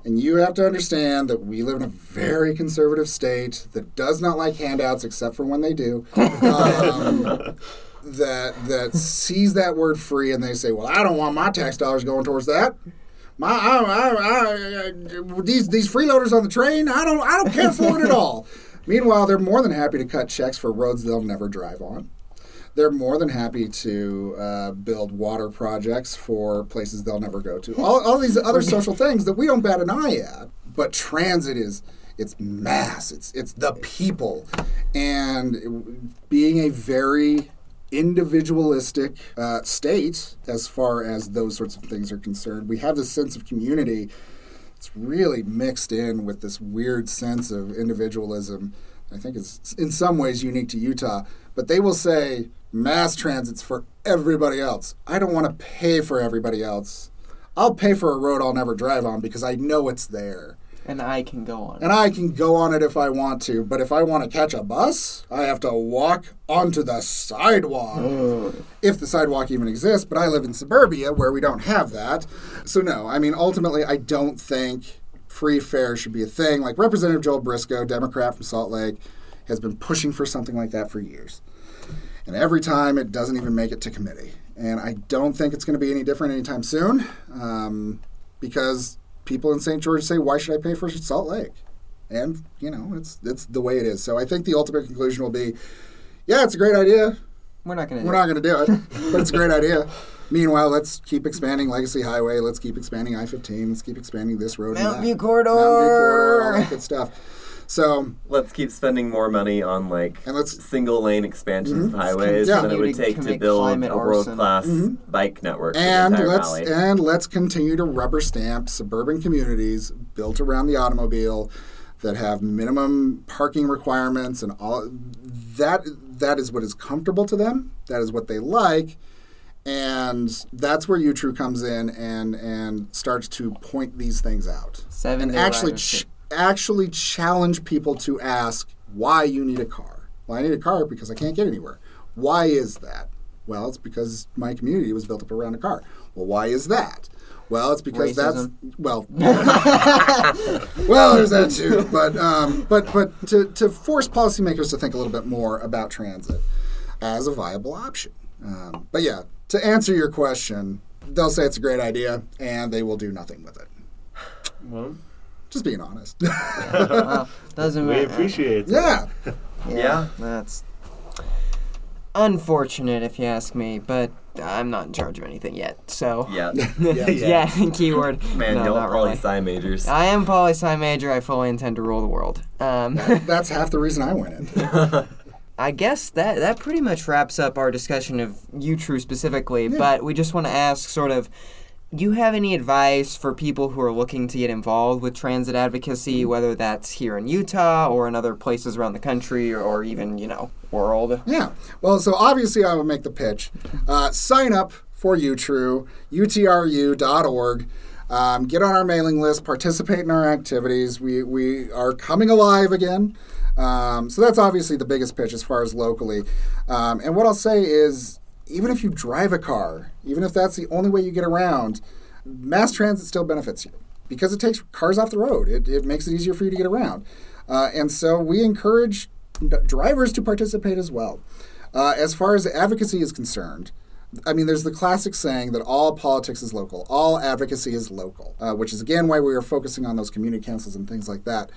Speaker 1: And you have to understand that we live in a very conservative state that does not like handouts except for when they do. Um, that that sees that word free and they say, "Well, I don't want my tax dollars going towards that." My I, I, I, these these freeloaders on the train, I don't I don't care for it at all. Meanwhile, they're more than happy to cut checks for roads they'll never drive on. They're more than happy to uh, build water projects for places they'll never go to. All, all these other social things that we don't bat an eye at. But transit is it's mass. It's it's the people, and being a very individualistic uh, state as far as those sorts of things are concerned. We have this sense of community. It's really mixed in with this weird sense of individualism. I think it's in some ways unique to Utah, but they will say mass transit's for everybody else. I don't want to pay for everybody else. I'll pay for a road I'll never drive on because I know it's there.
Speaker 2: And I can go on.
Speaker 1: And I can go on it if I want to, but if I want to catch a bus, I have to walk onto the sidewalk. If the sidewalk even exists, but I live in suburbia where we don't have that. So, no, I mean, ultimately, I don't think free fare should be a thing. Like Representative Joel Briscoe, Democrat from Salt Lake, has been pushing for something like that for years. And every time it doesn't even make it to committee. And I don't think it's going to be any different anytime soon um, because people in St. George say, why should I pay for Salt Lake? And, you know, it's, it's the way it is. So I think the ultimate conclusion will be yeah, it's a great idea.
Speaker 2: We're not going to
Speaker 1: We're not going to do it, but it's a great idea. Meanwhile, let's keep expanding Legacy Highway. Let's keep expanding I 15. Let's keep expanding this road. and
Speaker 2: Mountain. View Corridor.
Speaker 1: Mountain View Corridor, all that good stuff. So,
Speaker 3: Let's keep spending more money on like
Speaker 1: And let's-
Speaker 3: single lane expansions of
Speaker 1: Mhm.
Speaker 3: highways
Speaker 1: Yeah.
Speaker 3: than it would
Speaker 2: Continue to
Speaker 3: take to build a world class bike network
Speaker 1: and let's
Speaker 3: valley.
Speaker 1: and let's continue to rubber stamp suburban communities built around the automobile that have minimum parking requirements and all that that is what is comfortable to them that is what they like and that's where UTRU comes in and and starts to point these things out
Speaker 2: Seven
Speaker 1: and actually ch- actually challenge people to ask why you need a car. Well, I need a car because I can't get anywhere. Why is that? Well, it's because my community was built up around a car. Well, why is that? Well, it's because
Speaker 2: Racism.
Speaker 1: that's well. well, there's that too. But um, but but to, to force policymakers to think a little bit more about transit as a viable option. Um, but yeah, to answer your question, they'll say it's a great idea, and they will do nothing with it.
Speaker 4: Well,
Speaker 1: Just being honest.
Speaker 2: Well, doesn't
Speaker 4: we
Speaker 2: matter.
Speaker 4: appreciate it.
Speaker 1: yeah.
Speaker 3: Yeah.
Speaker 2: That's unfortunate if you ask me, but I'm not in charge of anything yet. So
Speaker 3: yeah.
Speaker 1: Yeah.
Speaker 2: yeah, keyword.
Speaker 3: Man,
Speaker 2: no,
Speaker 3: don't
Speaker 2: not
Speaker 3: poli
Speaker 2: really.
Speaker 3: majors.
Speaker 2: I am poli sci major. I fully intend to rule the world. Um,
Speaker 1: That's half the reason I went in.
Speaker 2: I guess that that pretty much wraps up our discussion of UTRU specifically. But we just want to ask, sort of, do you have any advice for people who are looking to get involved with transit advocacy, whether that's here in Utah or in other places around the country or, even you know world?
Speaker 1: Yeah. Well, so obviously I would make the pitch. Uh, sign up for UTRU, utru.org. Um, get on our mailing list, participate in our activities. We, we are coming alive again. Um, so that's obviously the biggest pitch as far as locally. Um, and what I'll say is even if you drive a car, even if that's the only way you get around, mass transit still benefits you because it takes cars off the road. It, it makes it easier for you to get around. Uh, and so we encourage drivers to participate as well. Uh, as far as advocacy is concerned, I mean, there's the classic saying that all politics is local, all advocacy is local, uh, which is again why we are focusing on those community councils and things like that.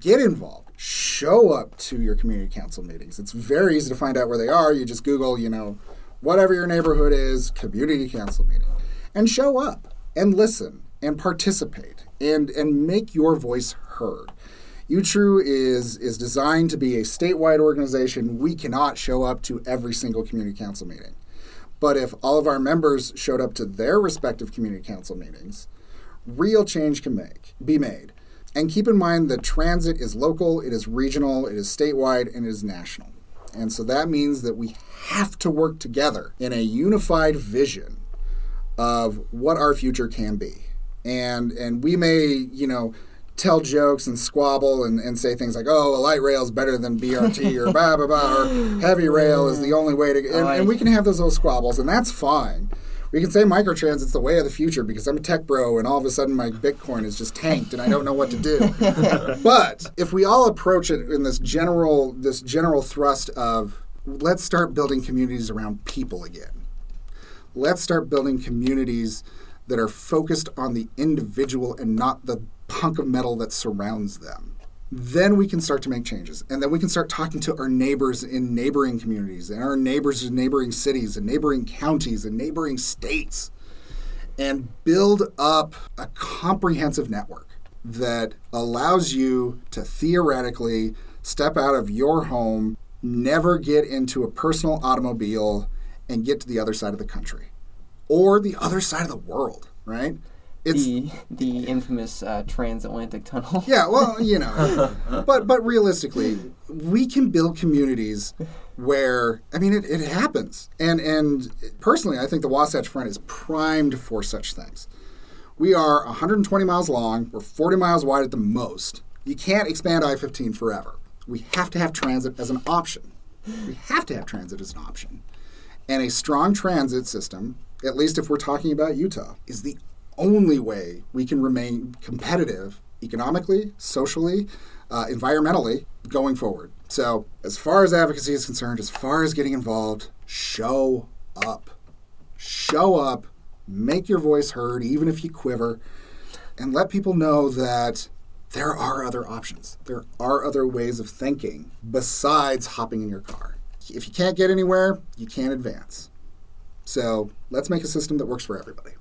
Speaker 1: Get involved. Show up to your community council meetings. It's very easy to find out where they are. You just Google, you know, whatever your neighborhood is, community council meeting, and show up and listen and participate and and make your voice heard. UTRU is is designed to be a statewide organization. We cannot show up to every single community council meeting. But if all of our members showed up to their respective community council meetings, real change can make be made. And keep in mind that transit is local, it is regional, it is statewide, and it is national. And so that means that we have to work together in a unified vision of what our future can be. And and we may, you know, tell jokes and squabble and, and say things like, oh, a light rail is better than BRT or blah, blah, blah, or heavy rail is the only way to. And, and we can have those little squabbles, and that's fine. We can say microtransit's the way of the future because I'm a tech bro and all of a sudden my Bitcoin is just tanked and I don't know what to do. but if we all approach it in this general this general thrust of let's start building communities around people again. Let's start building communities that are focused on the individual and not the punk of metal that surrounds them. Then we can start to make changes. And then we can start talking to our neighbors in neighboring communities and our neighbors in neighboring cities and neighboring counties and neighboring states and build up a comprehensive network that allows you to theoretically step out of your home never get into a personal automobile and get to the other side of the country or the other side of the world, right? It's
Speaker 2: the the infamous uh, transatlantic tunnel.
Speaker 1: yeah, well, you know, but but realistically, we can build communities where I mean it, it happens, and and personally, I think the Wasatch Front is primed for such things. We are 120 miles long. We're 40 miles wide at the most. You can't expand I-15 forever. We have to have transit as an option. We have to have transit as an option. And a strong transit system, at least if we're talking about Utah, is the only way we can remain competitive economically, socially, uh, environmentally going forward. So, as far as advocacy is concerned, as far as getting involved, show up. Show up, make your voice heard, even if you quiver, and let people know that there are other options. There are other ways of thinking besides hopping in your car. If you can't get anywhere, you can't advance. So let's make a system that works for everybody.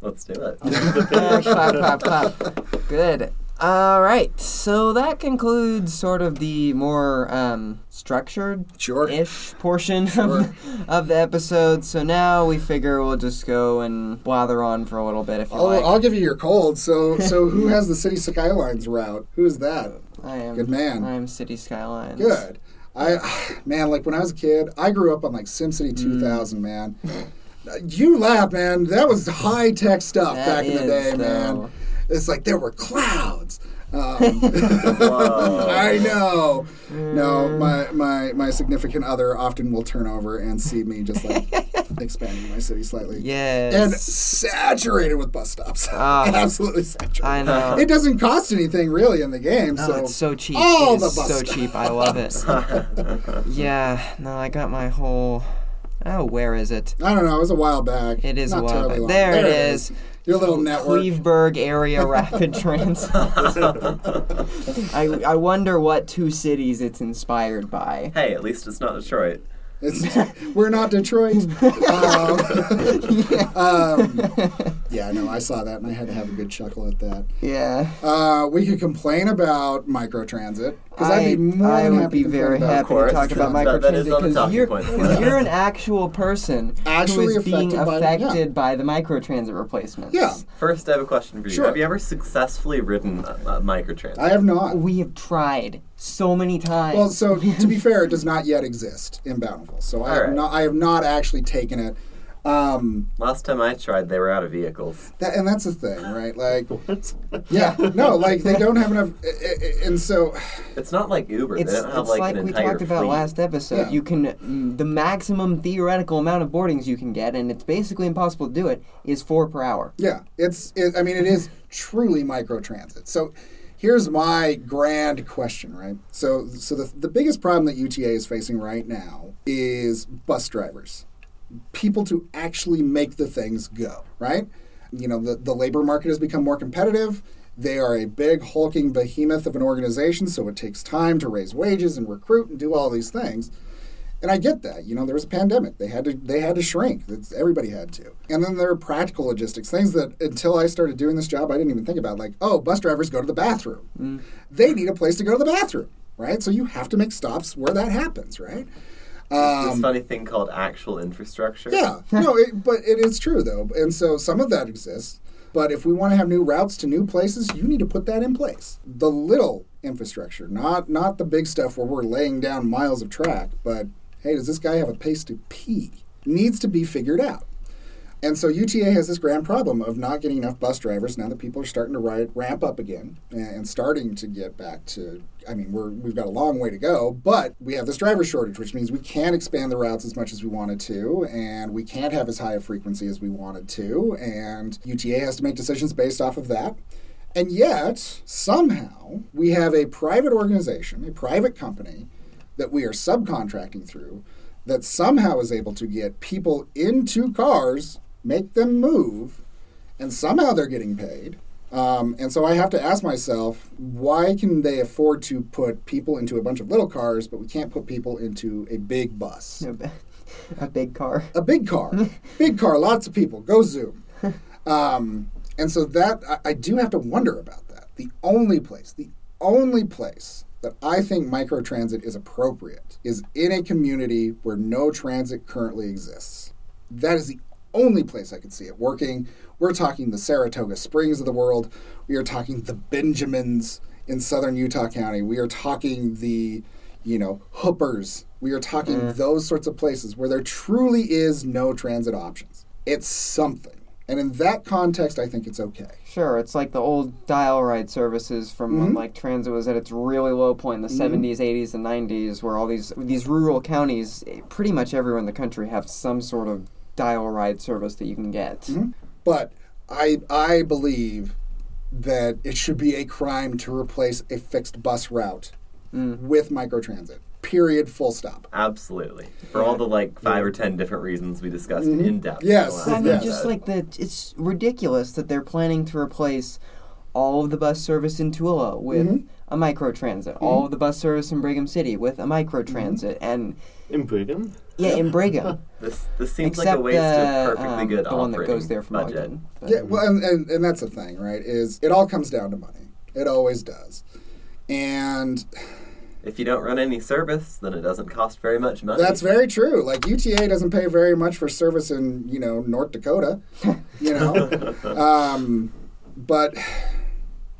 Speaker 3: Let's do it.
Speaker 2: clap, clap, clap. Good. All right. So that concludes sort of the more um, structured
Speaker 1: Sure.
Speaker 2: ish portion
Speaker 1: Sure.
Speaker 2: of, of the episode. So now we figure we'll just go and blather on for a little bit if you
Speaker 1: I'll,
Speaker 2: like.
Speaker 1: I'll give you your cold. So, so who has the City Skylines route? Who is that?
Speaker 2: I am
Speaker 1: Good man.
Speaker 2: I am City Skylines.
Speaker 1: Good. I, man, like when I was a kid, I grew up on like SimCity
Speaker 2: Mm.
Speaker 1: 2000, man. You laugh, man. That was high tech stuff
Speaker 2: That
Speaker 1: back in the day,
Speaker 2: though.
Speaker 1: man. It's like there were clouds. Um, I know. No, my, my my significant other often will turn over and see me just like expanding my city slightly.
Speaker 2: Yes.
Speaker 1: And saturated with bus stops.
Speaker 2: Ah.
Speaker 1: Absolutely saturated.
Speaker 2: I know.
Speaker 1: It doesn't cost anything really in the game.
Speaker 2: Oh,
Speaker 1: so
Speaker 2: it's so cheap.
Speaker 1: all
Speaker 2: it
Speaker 1: the
Speaker 2: is
Speaker 1: bus
Speaker 2: so cheap. I love it. yeah. No, I got my whole. Oh, where is it?
Speaker 1: I don't know. It was a while back.
Speaker 2: It is
Speaker 1: Not
Speaker 2: a while back.
Speaker 1: long.
Speaker 2: There, it is.
Speaker 1: Your little network.
Speaker 2: Cleveburg area rapid transit. I, I wonder what two cities it's inspired by.
Speaker 3: hey, at least it's not Detroit.
Speaker 1: It's, we're not Detroit. um, um, yeah, no, I saw that and I had to have a good chuckle at that.
Speaker 2: Yeah.
Speaker 1: Uh, we could complain about microtransit because I'd be more
Speaker 2: I
Speaker 1: than
Speaker 2: would
Speaker 1: happy
Speaker 2: be
Speaker 1: to
Speaker 2: very
Speaker 1: about
Speaker 2: happy to talk about
Speaker 3: That- that is
Speaker 2: microtransit because
Speaker 3: talking
Speaker 2: you're,
Speaker 3: points
Speaker 2: you're an actual person
Speaker 1: Actually
Speaker 2: who is being
Speaker 1: affected by-
Speaker 2: affected
Speaker 1: yeah.
Speaker 2: by the microtransit replacements.
Speaker 1: Yeah.
Speaker 3: First, I have a question for you.
Speaker 1: Sure.
Speaker 3: Have you ever successfully ridden a, a microtransit?
Speaker 1: I have not.
Speaker 2: We have tried so many times.
Speaker 1: Well, so to be fair, it does not yet exist in Bountiful. So I have
Speaker 3: Alright.
Speaker 1: not. I have not actually taken it. Um,
Speaker 3: Last time I tried, they were out of vehicles.
Speaker 1: that, and that's the thing, right? Like, yeah, no, like they don't have enough, i- i- and so
Speaker 3: It's not like Uber.
Speaker 2: It's,
Speaker 3: they don't have
Speaker 2: it's
Speaker 3: like,
Speaker 2: like,
Speaker 3: an
Speaker 2: we
Speaker 3: entire
Speaker 2: talked about
Speaker 3: fleet.
Speaker 2: last episode.
Speaker 1: Yeah.
Speaker 2: You can mm, the maximum theoretical amount of boardings you can get, and it's basically impossible to do it. Is four per hour.
Speaker 1: Yeah, it's. It, I mean, it is truly micro transit. So, here's my grand question, right? So, so the the biggest problem that UTA is facing right now is bus drivers, people to actually make the things go, right? You know, the the labor market has become more competitive. They are a big hulking behemoth of an organization, so it takes time to raise wages and recruit and do all these things. And I get that. You know, there was a pandemic. They had to they had to shrink. It's, everybody had to. And then there are practical logistics, things that until I started doing this job, I didn't even think about. Like, oh, bus drivers go to the bathroom. Mm. They need a place to go to the bathroom, right? So you have to make stops where that happens, right?
Speaker 3: this um, funny thing called actual infrastructure.
Speaker 1: Yeah, no, it, but it is true though, and so some of that exists. But if we want to have new routes to new places, you need to put that in place. The little infrastructure, not not the big stuff where we're laying down miles of track, but hey, does this guy have a place to pee? Needs to be figured out. And so UTA has this grand problem of not getting enough bus drivers now that people are starting to ride, ramp up again and starting to get back to. I mean, we're, we've got a long way to go, but we have this driver shortage, which means we can't expand the routes as much as we wanted to, and we can't have as high a frequency as we wanted to, and UTA has to make decisions based off of that. And yet, somehow, we have a private organization, a private company that we are subcontracting through that somehow is able to get people into cars, make them move, and somehow they're getting paid. Um, and so I have to ask myself, why can they afford to put people into a bunch of little cars, but we can't put people into a big bus?
Speaker 2: A big car.
Speaker 1: A big car, big car, lots of people. Go zoom. Um, and so that I, I do have to wonder about that. The only place, the only place that I think microtransit is appropriate is in a community where no transit currently exists. That is the only place I could see it working. We're talking the Saratoga Springs of the world. We are talking the Benjamins in southern Utah County. We are talking the, you know, Hoopers. We are talking mm. those sorts of places where there truly is no transit options. It's something. And in that context, I think it's okay.
Speaker 2: Sure, it's like the old dial ride services from
Speaker 1: Mm-hmm.
Speaker 2: when like transit was at its really low point in the seventies, eighties, and nineties, where all these these rural counties, eh, pretty much everywhere in the country, have some sort of dial ride service that you can get.
Speaker 1: Mm-hmm. But I I believe that it should be a crime to replace a fixed bus route with microtransit. Period. Full stop.
Speaker 3: Absolutely. For all the like five or ten different reasons we discussed in depth. in the
Speaker 1: Yes.
Speaker 2: I mean,
Speaker 1: Yes.
Speaker 2: just like the it's ridiculous that they're planning to replace all of the bus service in Tooele with
Speaker 1: Mm-hmm.
Speaker 2: a microtransit, all of the bus service in Brigham City with a microtransit,
Speaker 1: Mm-hmm.
Speaker 2: and
Speaker 4: In Brigham?
Speaker 2: yeah, in Brigham.
Speaker 3: This this seems
Speaker 2: Except
Speaker 3: like a waste
Speaker 2: the,
Speaker 3: of perfectly
Speaker 2: um,
Speaker 3: good
Speaker 2: the one that
Speaker 3: operating
Speaker 2: goes there from
Speaker 3: budget.
Speaker 2: Ogden.
Speaker 1: Yeah. Well, and, and and that's the thing, right? Is it all comes down to money. It always does. And
Speaker 3: If you don't run any service, then it doesn't cost very much money.
Speaker 1: that's very true. Like UTA doesn't pay very much for service in you know North Dakota, you know. um, but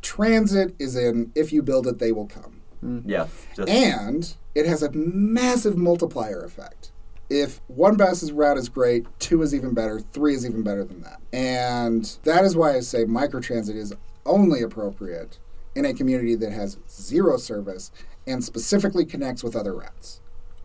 Speaker 1: transit is in if you build it, they will come.
Speaker 3: yes. Just
Speaker 1: And it has a massive multiplier effect. If one bus's route is great, two is even better, three is even better than that. And that is why I say microtransit is only appropriate in a community that has zero service and specifically connects with other routes.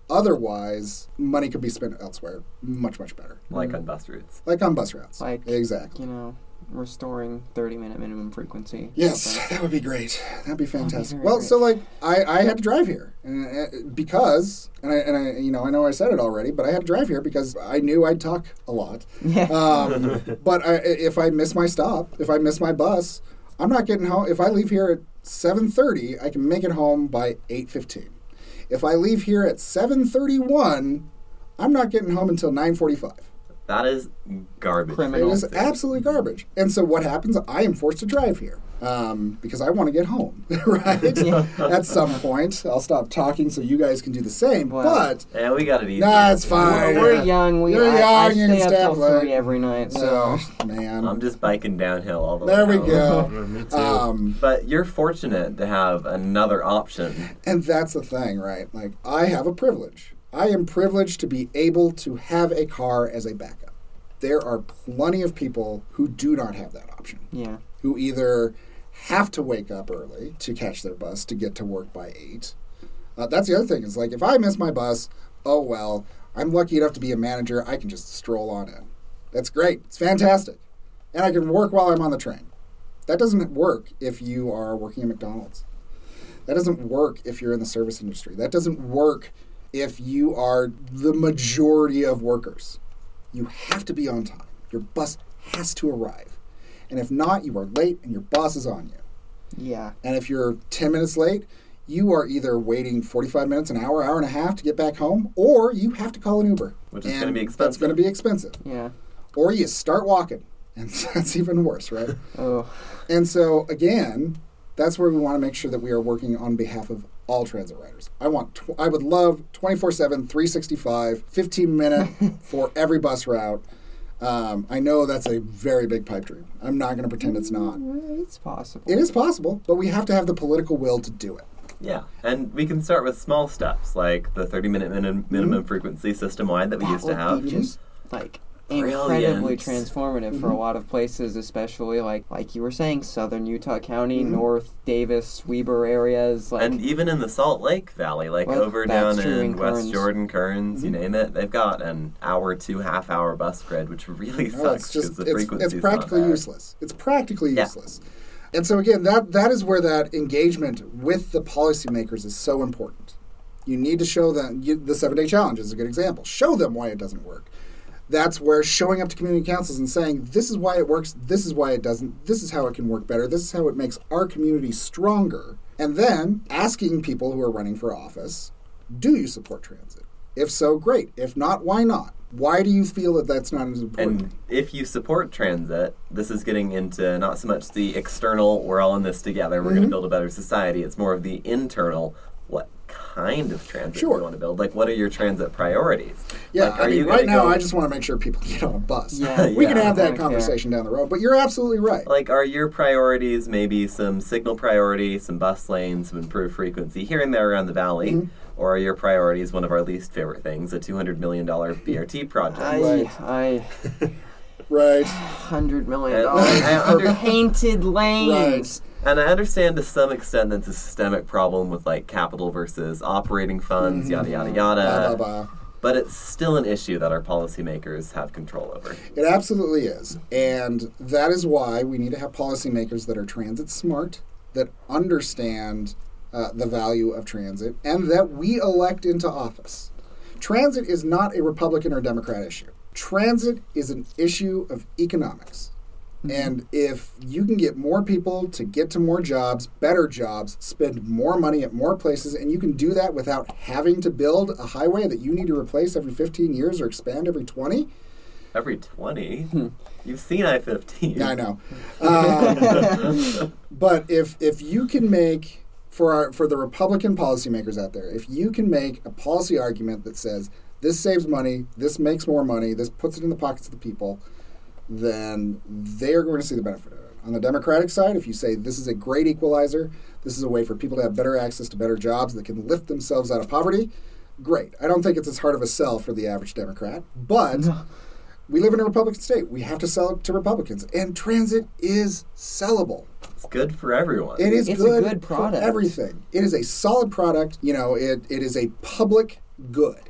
Speaker 1: Otherwise, money could be spent elsewhere much, much better.
Speaker 3: like on bus routes.
Speaker 1: Like on bus routes.
Speaker 2: Like,
Speaker 1: exactly.
Speaker 2: you know, restoring 30 minute minimum frequency.
Speaker 1: Yes, that would be great. That'd be fantastic.
Speaker 2: very
Speaker 1: well,
Speaker 2: great.
Speaker 1: so like I, I had to drive here and, uh, because and I, and I you know I know I said it already, but I had to drive here because I knew I'd talk a lot.
Speaker 2: Yeah.
Speaker 1: Um, but I, if I miss my stop, if I miss my bus, I'm not getting home. If I leave here at 7:30, I can make it home by 8:15. If I leave here at 7:31, I'm not getting home until 9:45.
Speaker 3: That is garbage.
Speaker 1: It
Speaker 2: Criminal.
Speaker 1: is absolutely garbage. And so what happens? I am forced to drive here um, because I want to get home, right?
Speaker 2: Yeah.
Speaker 1: At some point, I'll stop talking so you guys can do the same.
Speaker 2: Wow.
Speaker 1: but
Speaker 3: Yeah, we got it easy.
Speaker 1: Nah, it's fine.
Speaker 2: We're, we're young. We,
Speaker 1: You're
Speaker 2: I, I
Speaker 1: young, you
Speaker 2: stay up till
Speaker 1: late.
Speaker 2: 3 every night, so.
Speaker 1: oh man,
Speaker 3: I'm just biking downhill all the way.
Speaker 1: there we go.
Speaker 4: Me too.
Speaker 1: Um,
Speaker 3: But you're fortunate to have another option.
Speaker 1: and that's the thing, right? Like I have a privilege. I am privileged to be able to have a car as a backup. There are plenty of people who do not have that option.
Speaker 2: Yeah.
Speaker 1: who either have to wake up early to catch their bus to get to work by 8. Uh, that's the other thing. Is like if I miss my bus, oh well, I'm lucky enough to be a manager. I can just stroll on in. That's great. It's fantastic. And I can work while I'm on the train. That doesn't work if you are working at McDonald's. That doesn't work if you're in the service industry. That doesn't work if you are the majority of workers. You have to be on time. Your bus has to arrive. And if not, you are late and your boss is on you.
Speaker 2: Yeah.
Speaker 1: And if you're 10 minutes late, you are either waiting 45 minutes, an hour, hour and a half to get back home, or you have to call an Uber.
Speaker 3: Which is gonna be
Speaker 1: That's
Speaker 3: expensive.
Speaker 1: going to be expensive.
Speaker 2: Yeah.
Speaker 1: Or you start walking. And that's even worse, right?
Speaker 2: Oh.
Speaker 1: And so, again, that's where we want to make sure that we are working on behalf of all transit riders. I want, tw- I would love 24 7, 365, 15 minute for every bus route. Um, I know that's a very big pipe dream. I'm not going to pretend it's not.
Speaker 2: It's possible.
Speaker 1: It is possible, but we have to have the political will to do it.
Speaker 3: Yeah, and we can start with small steps like the 30 minute min- minimum frequency system wide that we
Speaker 2: That
Speaker 3: used to
Speaker 2: would
Speaker 3: have.
Speaker 2: be just like
Speaker 3: Brilliant.
Speaker 2: incredibly transformative for a mm-hmm. lot of places, especially like like you were saying, southern Utah County, mm-hmm. North Davis, Weber areas. Like
Speaker 3: And even in the Salt Lake Valley, like
Speaker 2: Well,
Speaker 3: over
Speaker 2: that's
Speaker 3: down
Speaker 2: true
Speaker 3: in
Speaker 2: in
Speaker 3: West
Speaker 2: Kearns.
Speaker 3: Jordan, Kearns, you mm-hmm. name it, they've got an hour to half hour bus grid, which really oh,
Speaker 1: No,
Speaker 3: sucks
Speaker 1: it's
Speaker 3: because
Speaker 1: just
Speaker 3: the
Speaker 1: it's,
Speaker 3: frequency
Speaker 1: it's practically useless. It's practically
Speaker 3: Yeah.
Speaker 1: useless. And so again, that that is where that engagement with the policymakers is so important. You need to show them you, the seven day challenge is a good example. Show them why it doesn't work. That's where showing up to community councils and saying this is why it works, this is why it doesn't, this is how it can work better, this is how it makes our community stronger, and then asking people who are running for office, do you support transit? If so, great. If not, why not? Why do you feel that that's not as important?
Speaker 3: And if you support transit, this is getting into not so much the external, we're all in this together, we're
Speaker 1: Mm-hmm.
Speaker 3: going to build a better society. It's more of the internal, kind of transit do
Speaker 1: Sure.
Speaker 3: you want to build? Like, what are your transit priorities?
Speaker 1: Yeah,
Speaker 3: Like,
Speaker 1: I
Speaker 3: are you
Speaker 1: mean,
Speaker 3: gonna
Speaker 1: right now,
Speaker 3: go-
Speaker 1: I just want to make sure people get on a bus.
Speaker 2: Yeah.
Speaker 1: we can have that
Speaker 2: don't care.
Speaker 1: conversation down the road, but you're absolutely right.
Speaker 3: Like, are your priorities maybe some signal priority, some bus lanes, some improved frequency here and there around the valley?
Speaker 1: Mm-hmm.
Speaker 3: Or are your priorities one of our least favorite things, a $200 million BRT project?
Speaker 2: I,
Speaker 1: Right.
Speaker 2: I,
Speaker 1: right.
Speaker 2: hundred million
Speaker 3: And-
Speaker 2: dollars
Speaker 3: and
Speaker 2: for
Speaker 3: under-
Speaker 2: painted lanes.
Speaker 3: And I understand to some extent that's a systemic problem with like capital versus operating funds, yada yada yada.
Speaker 1: Blah, blah, blah.
Speaker 3: But it's still an issue that our policymakers have control over.
Speaker 1: It absolutely is. And that is why we need to have policymakers that are transit smart, that understand uh, the value of transit, and that we elect into office. Transit is not a Republican or Democrat issue. Transit is an issue of economics. And if you can get more people to get to more jobs, better jobs, spend more money at more places, and you can do that without having to build a highway that you need to replace every 15 years or expand every 20,
Speaker 3: Every 20? You've seen I 15.
Speaker 1: I know. Um, but if if you can make for our, for the Republican policymakers out there, if you can make a policy argument that says this saves money, this makes more money, this puts it in the pockets of the people, then they are going to see the benefit of it. On the Democratic side, if you say this is a great equalizer, this is a way for people to have better access to better jobs that can lift themselves out of poverty, great. I don't think it's as hard of a sell for the average Democrat, but we live in a Republican state. We have to sell it to Republicans, and transit is sellable.
Speaker 3: It's good for everyone.
Speaker 1: It is
Speaker 2: It's a
Speaker 1: good,
Speaker 2: good product.
Speaker 1: for everything. It is a solid product. You know, it, it is a public good.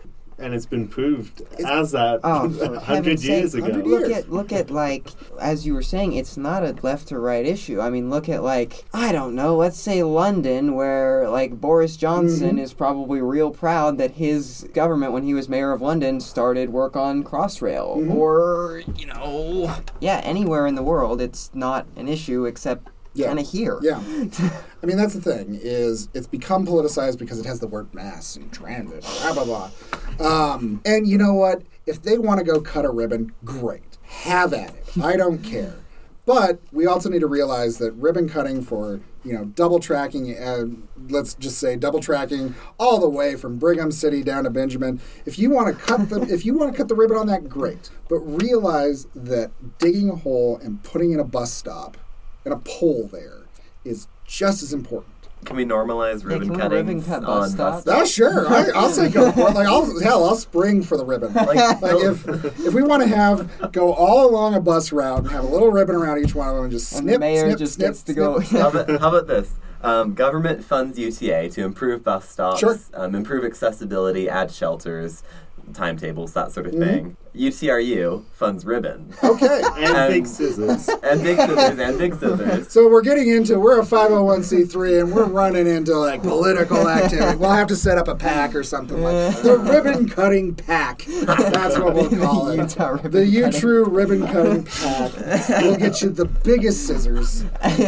Speaker 4: And it's been proved as that
Speaker 2: Oh,
Speaker 4: a
Speaker 2: for
Speaker 4: hundred years
Speaker 2: sake.
Speaker 4: ago.
Speaker 2: Look
Speaker 1: years.
Speaker 2: at look at like as you were saying, it's not a left to right issue. I mean, look at like I don't know. Let's say London, where like Boris Johnson
Speaker 1: Mm-hmm.
Speaker 2: is probably real proud that his government, when he was mayor of London, started work on Crossrail,
Speaker 1: Mm-hmm.
Speaker 2: or you know, yeah, anywhere in the world, it's not an issue except
Speaker 1: Yeah.
Speaker 2: kind of here.
Speaker 1: Yeah, I mean that's the thing is it's become politicized because it has the word mass and transit, blah blah blah. Um, and you know what? If they want to go cut a ribbon, great, have at it. I don't care. But we also need to realize that ribbon cutting for you know double tracking, and let's just say double tracking all the way from Brigham City down to Benjamin. If you want to cut the if you want to cut the ribbon on that, great. But realize that digging a hole and putting in a bus stop and a pole there is just as important.
Speaker 3: Can we normalize ribbon
Speaker 2: can we
Speaker 3: cutting
Speaker 2: ribbon cut
Speaker 3: on
Speaker 2: bus
Speaker 3: bus
Speaker 2: stops?
Speaker 1: Ah, sure. I, I'll say go for it. Like, I'll, hell, I'll spring for the ribbon.
Speaker 3: Like,
Speaker 1: Like if if we want to have go all along a bus route and have a little ribbon around each one of them and just
Speaker 2: And
Speaker 1: snip,
Speaker 2: the mayor
Speaker 1: snip,
Speaker 2: just
Speaker 1: snip,
Speaker 2: gets to go.
Speaker 3: how, about, how about this? Um, government funds UTA to improve bus stops,
Speaker 1: Sure.
Speaker 3: um, improve accessibility, add shelters, timetables, that sort of
Speaker 1: Mm-hmm.
Speaker 3: thing. UTRU funds ribbon.
Speaker 1: Okay.
Speaker 4: and
Speaker 3: Um,
Speaker 4: big scissors.
Speaker 3: and big scissors, and big scissors.
Speaker 1: So we're getting into we're a 501c3 and we're running into like political activity. We'll have to set up a PAC or something like that. the ribbon cutting PAC. That's what we'll call
Speaker 2: The
Speaker 1: it.
Speaker 2: Utah ribbon
Speaker 1: the UTRU ribbon cutting PAC. We'll get you the biggest scissors,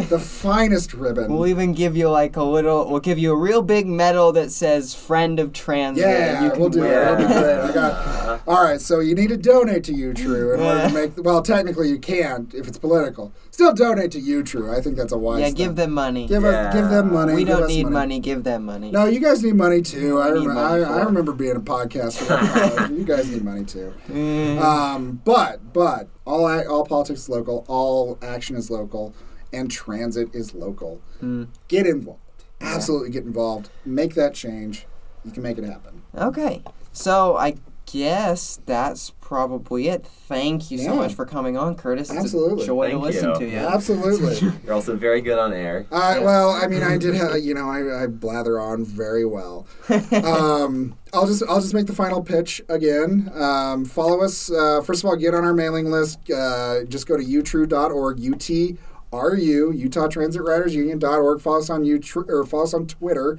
Speaker 1: the finest ribbon.
Speaker 2: We'll even give you like a little. We'll give you a real big medal that says "Friend of trans.
Speaker 1: Yeah,
Speaker 2: you can
Speaker 1: we'll do it.
Speaker 2: wear
Speaker 1: That'll be great. I got. All right, so you need to donate to UTRU in order to make. Well, technically you can't if it's political. Still donate to UTRU. I think that's a wise.
Speaker 2: Yeah,
Speaker 1: thing.
Speaker 2: give them money.
Speaker 1: Give, us, give them money.
Speaker 2: we
Speaker 1: give
Speaker 2: don't
Speaker 1: us
Speaker 2: need money. Give them money.
Speaker 1: No, you guys need money too. I,
Speaker 2: We need
Speaker 1: remember,
Speaker 2: money
Speaker 1: I, I
Speaker 2: it.
Speaker 1: remember being a podcaster. in college. you guys need money too.
Speaker 2: Mm.
Speaker 1: Um, but but all ac- all politics is local. All action is local, and transit is local.
Speaker 2: Mm.
Speaker 1: Get involved. Absolutely get involved. Make that change. You can make it happen.
Speaker 2: Okay, so I guess that's probably it. Thank you so
Speaker 1: Yeah.
Speaker 2: much for coming on, Curtis. It's
Speaker 1: Absolutely.
Speaker 2: a joy to
Speaker 3: Thank
Speaker 2: listen
Speaker 3: you.
Speaker 2: to you.
Speaker 1: Absolutely.
Speaker 3: You're also very good on air.
Speaker 1: Uh, well, I mean, I did have, you know, I, I blather on very well. Um, I'll just, I'll just make the final pitch again. Um, follow us. Uh, first of all, get on our mailing list. Uh, just go to utru.org, U-T-R-U, Utah Transit Riders Union.org. Follow us on YouTube or follow us on Twitter.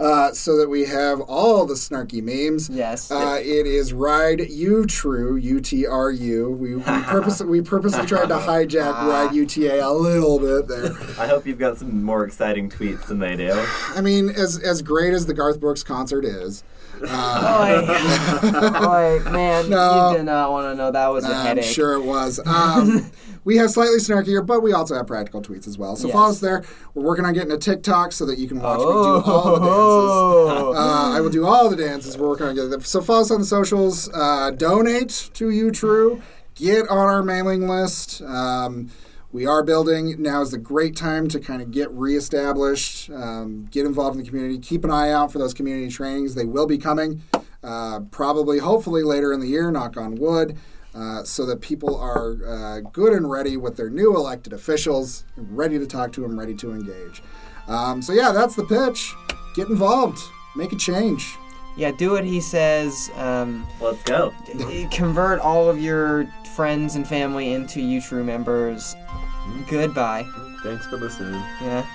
Speaker 1: Uh, so that we have all the snarky memes.
Speaker 2: Yes.
Speaker 1: Uh, it is ride UTRU U T R U. We we purpose we purposely tried to hijack ride UTA a little bit there.
Speaker 3: I hope you've got some more exciting tweets than they do.
Speaker 1: I mean, as as great as the Garth Brooks concert is,
Speaker 2: Boy, boy, man,
Speaker 1: No.
Speaker 2: you did not want to know that was a
Speaker 1: I'm
Speaker 2: headache.
Speaker 1: sure it was. Um, we have slightly snarkier, but we also have practical tweets as well. So
Speaker 2: Yes.
Speaker 1: follow us there. We're working on getting a TikTok so that you can watch me do all the dances.
Speaker 2: Oh.
Speaker 1: Uh, I will do all the dances. We're working on getting them. So follow us on the socials. Uh, donate to UTRU. Get on our mailing list. Um, we are building. Now is the great time to kind of get reestablished, um, get involved in the community. Keep an eye out for those community trainings. They will be coming, uh, probably, hopefully later in the year. Knock on wood. Uh, so that people are uh, good and ready with their new elected officials, ready to talk to them, ready to engage. Um, so yeah, that's the pitch. Get involved. Make a change.
Speaker 2: Yeah, do what he says. Um,
Speaker 3: Let's go.
Speaker 2: convert all of your friends and family into UTRU members. Goodbye.
Speaker 4: Thanks for listening.
Speaker 2: Yeah.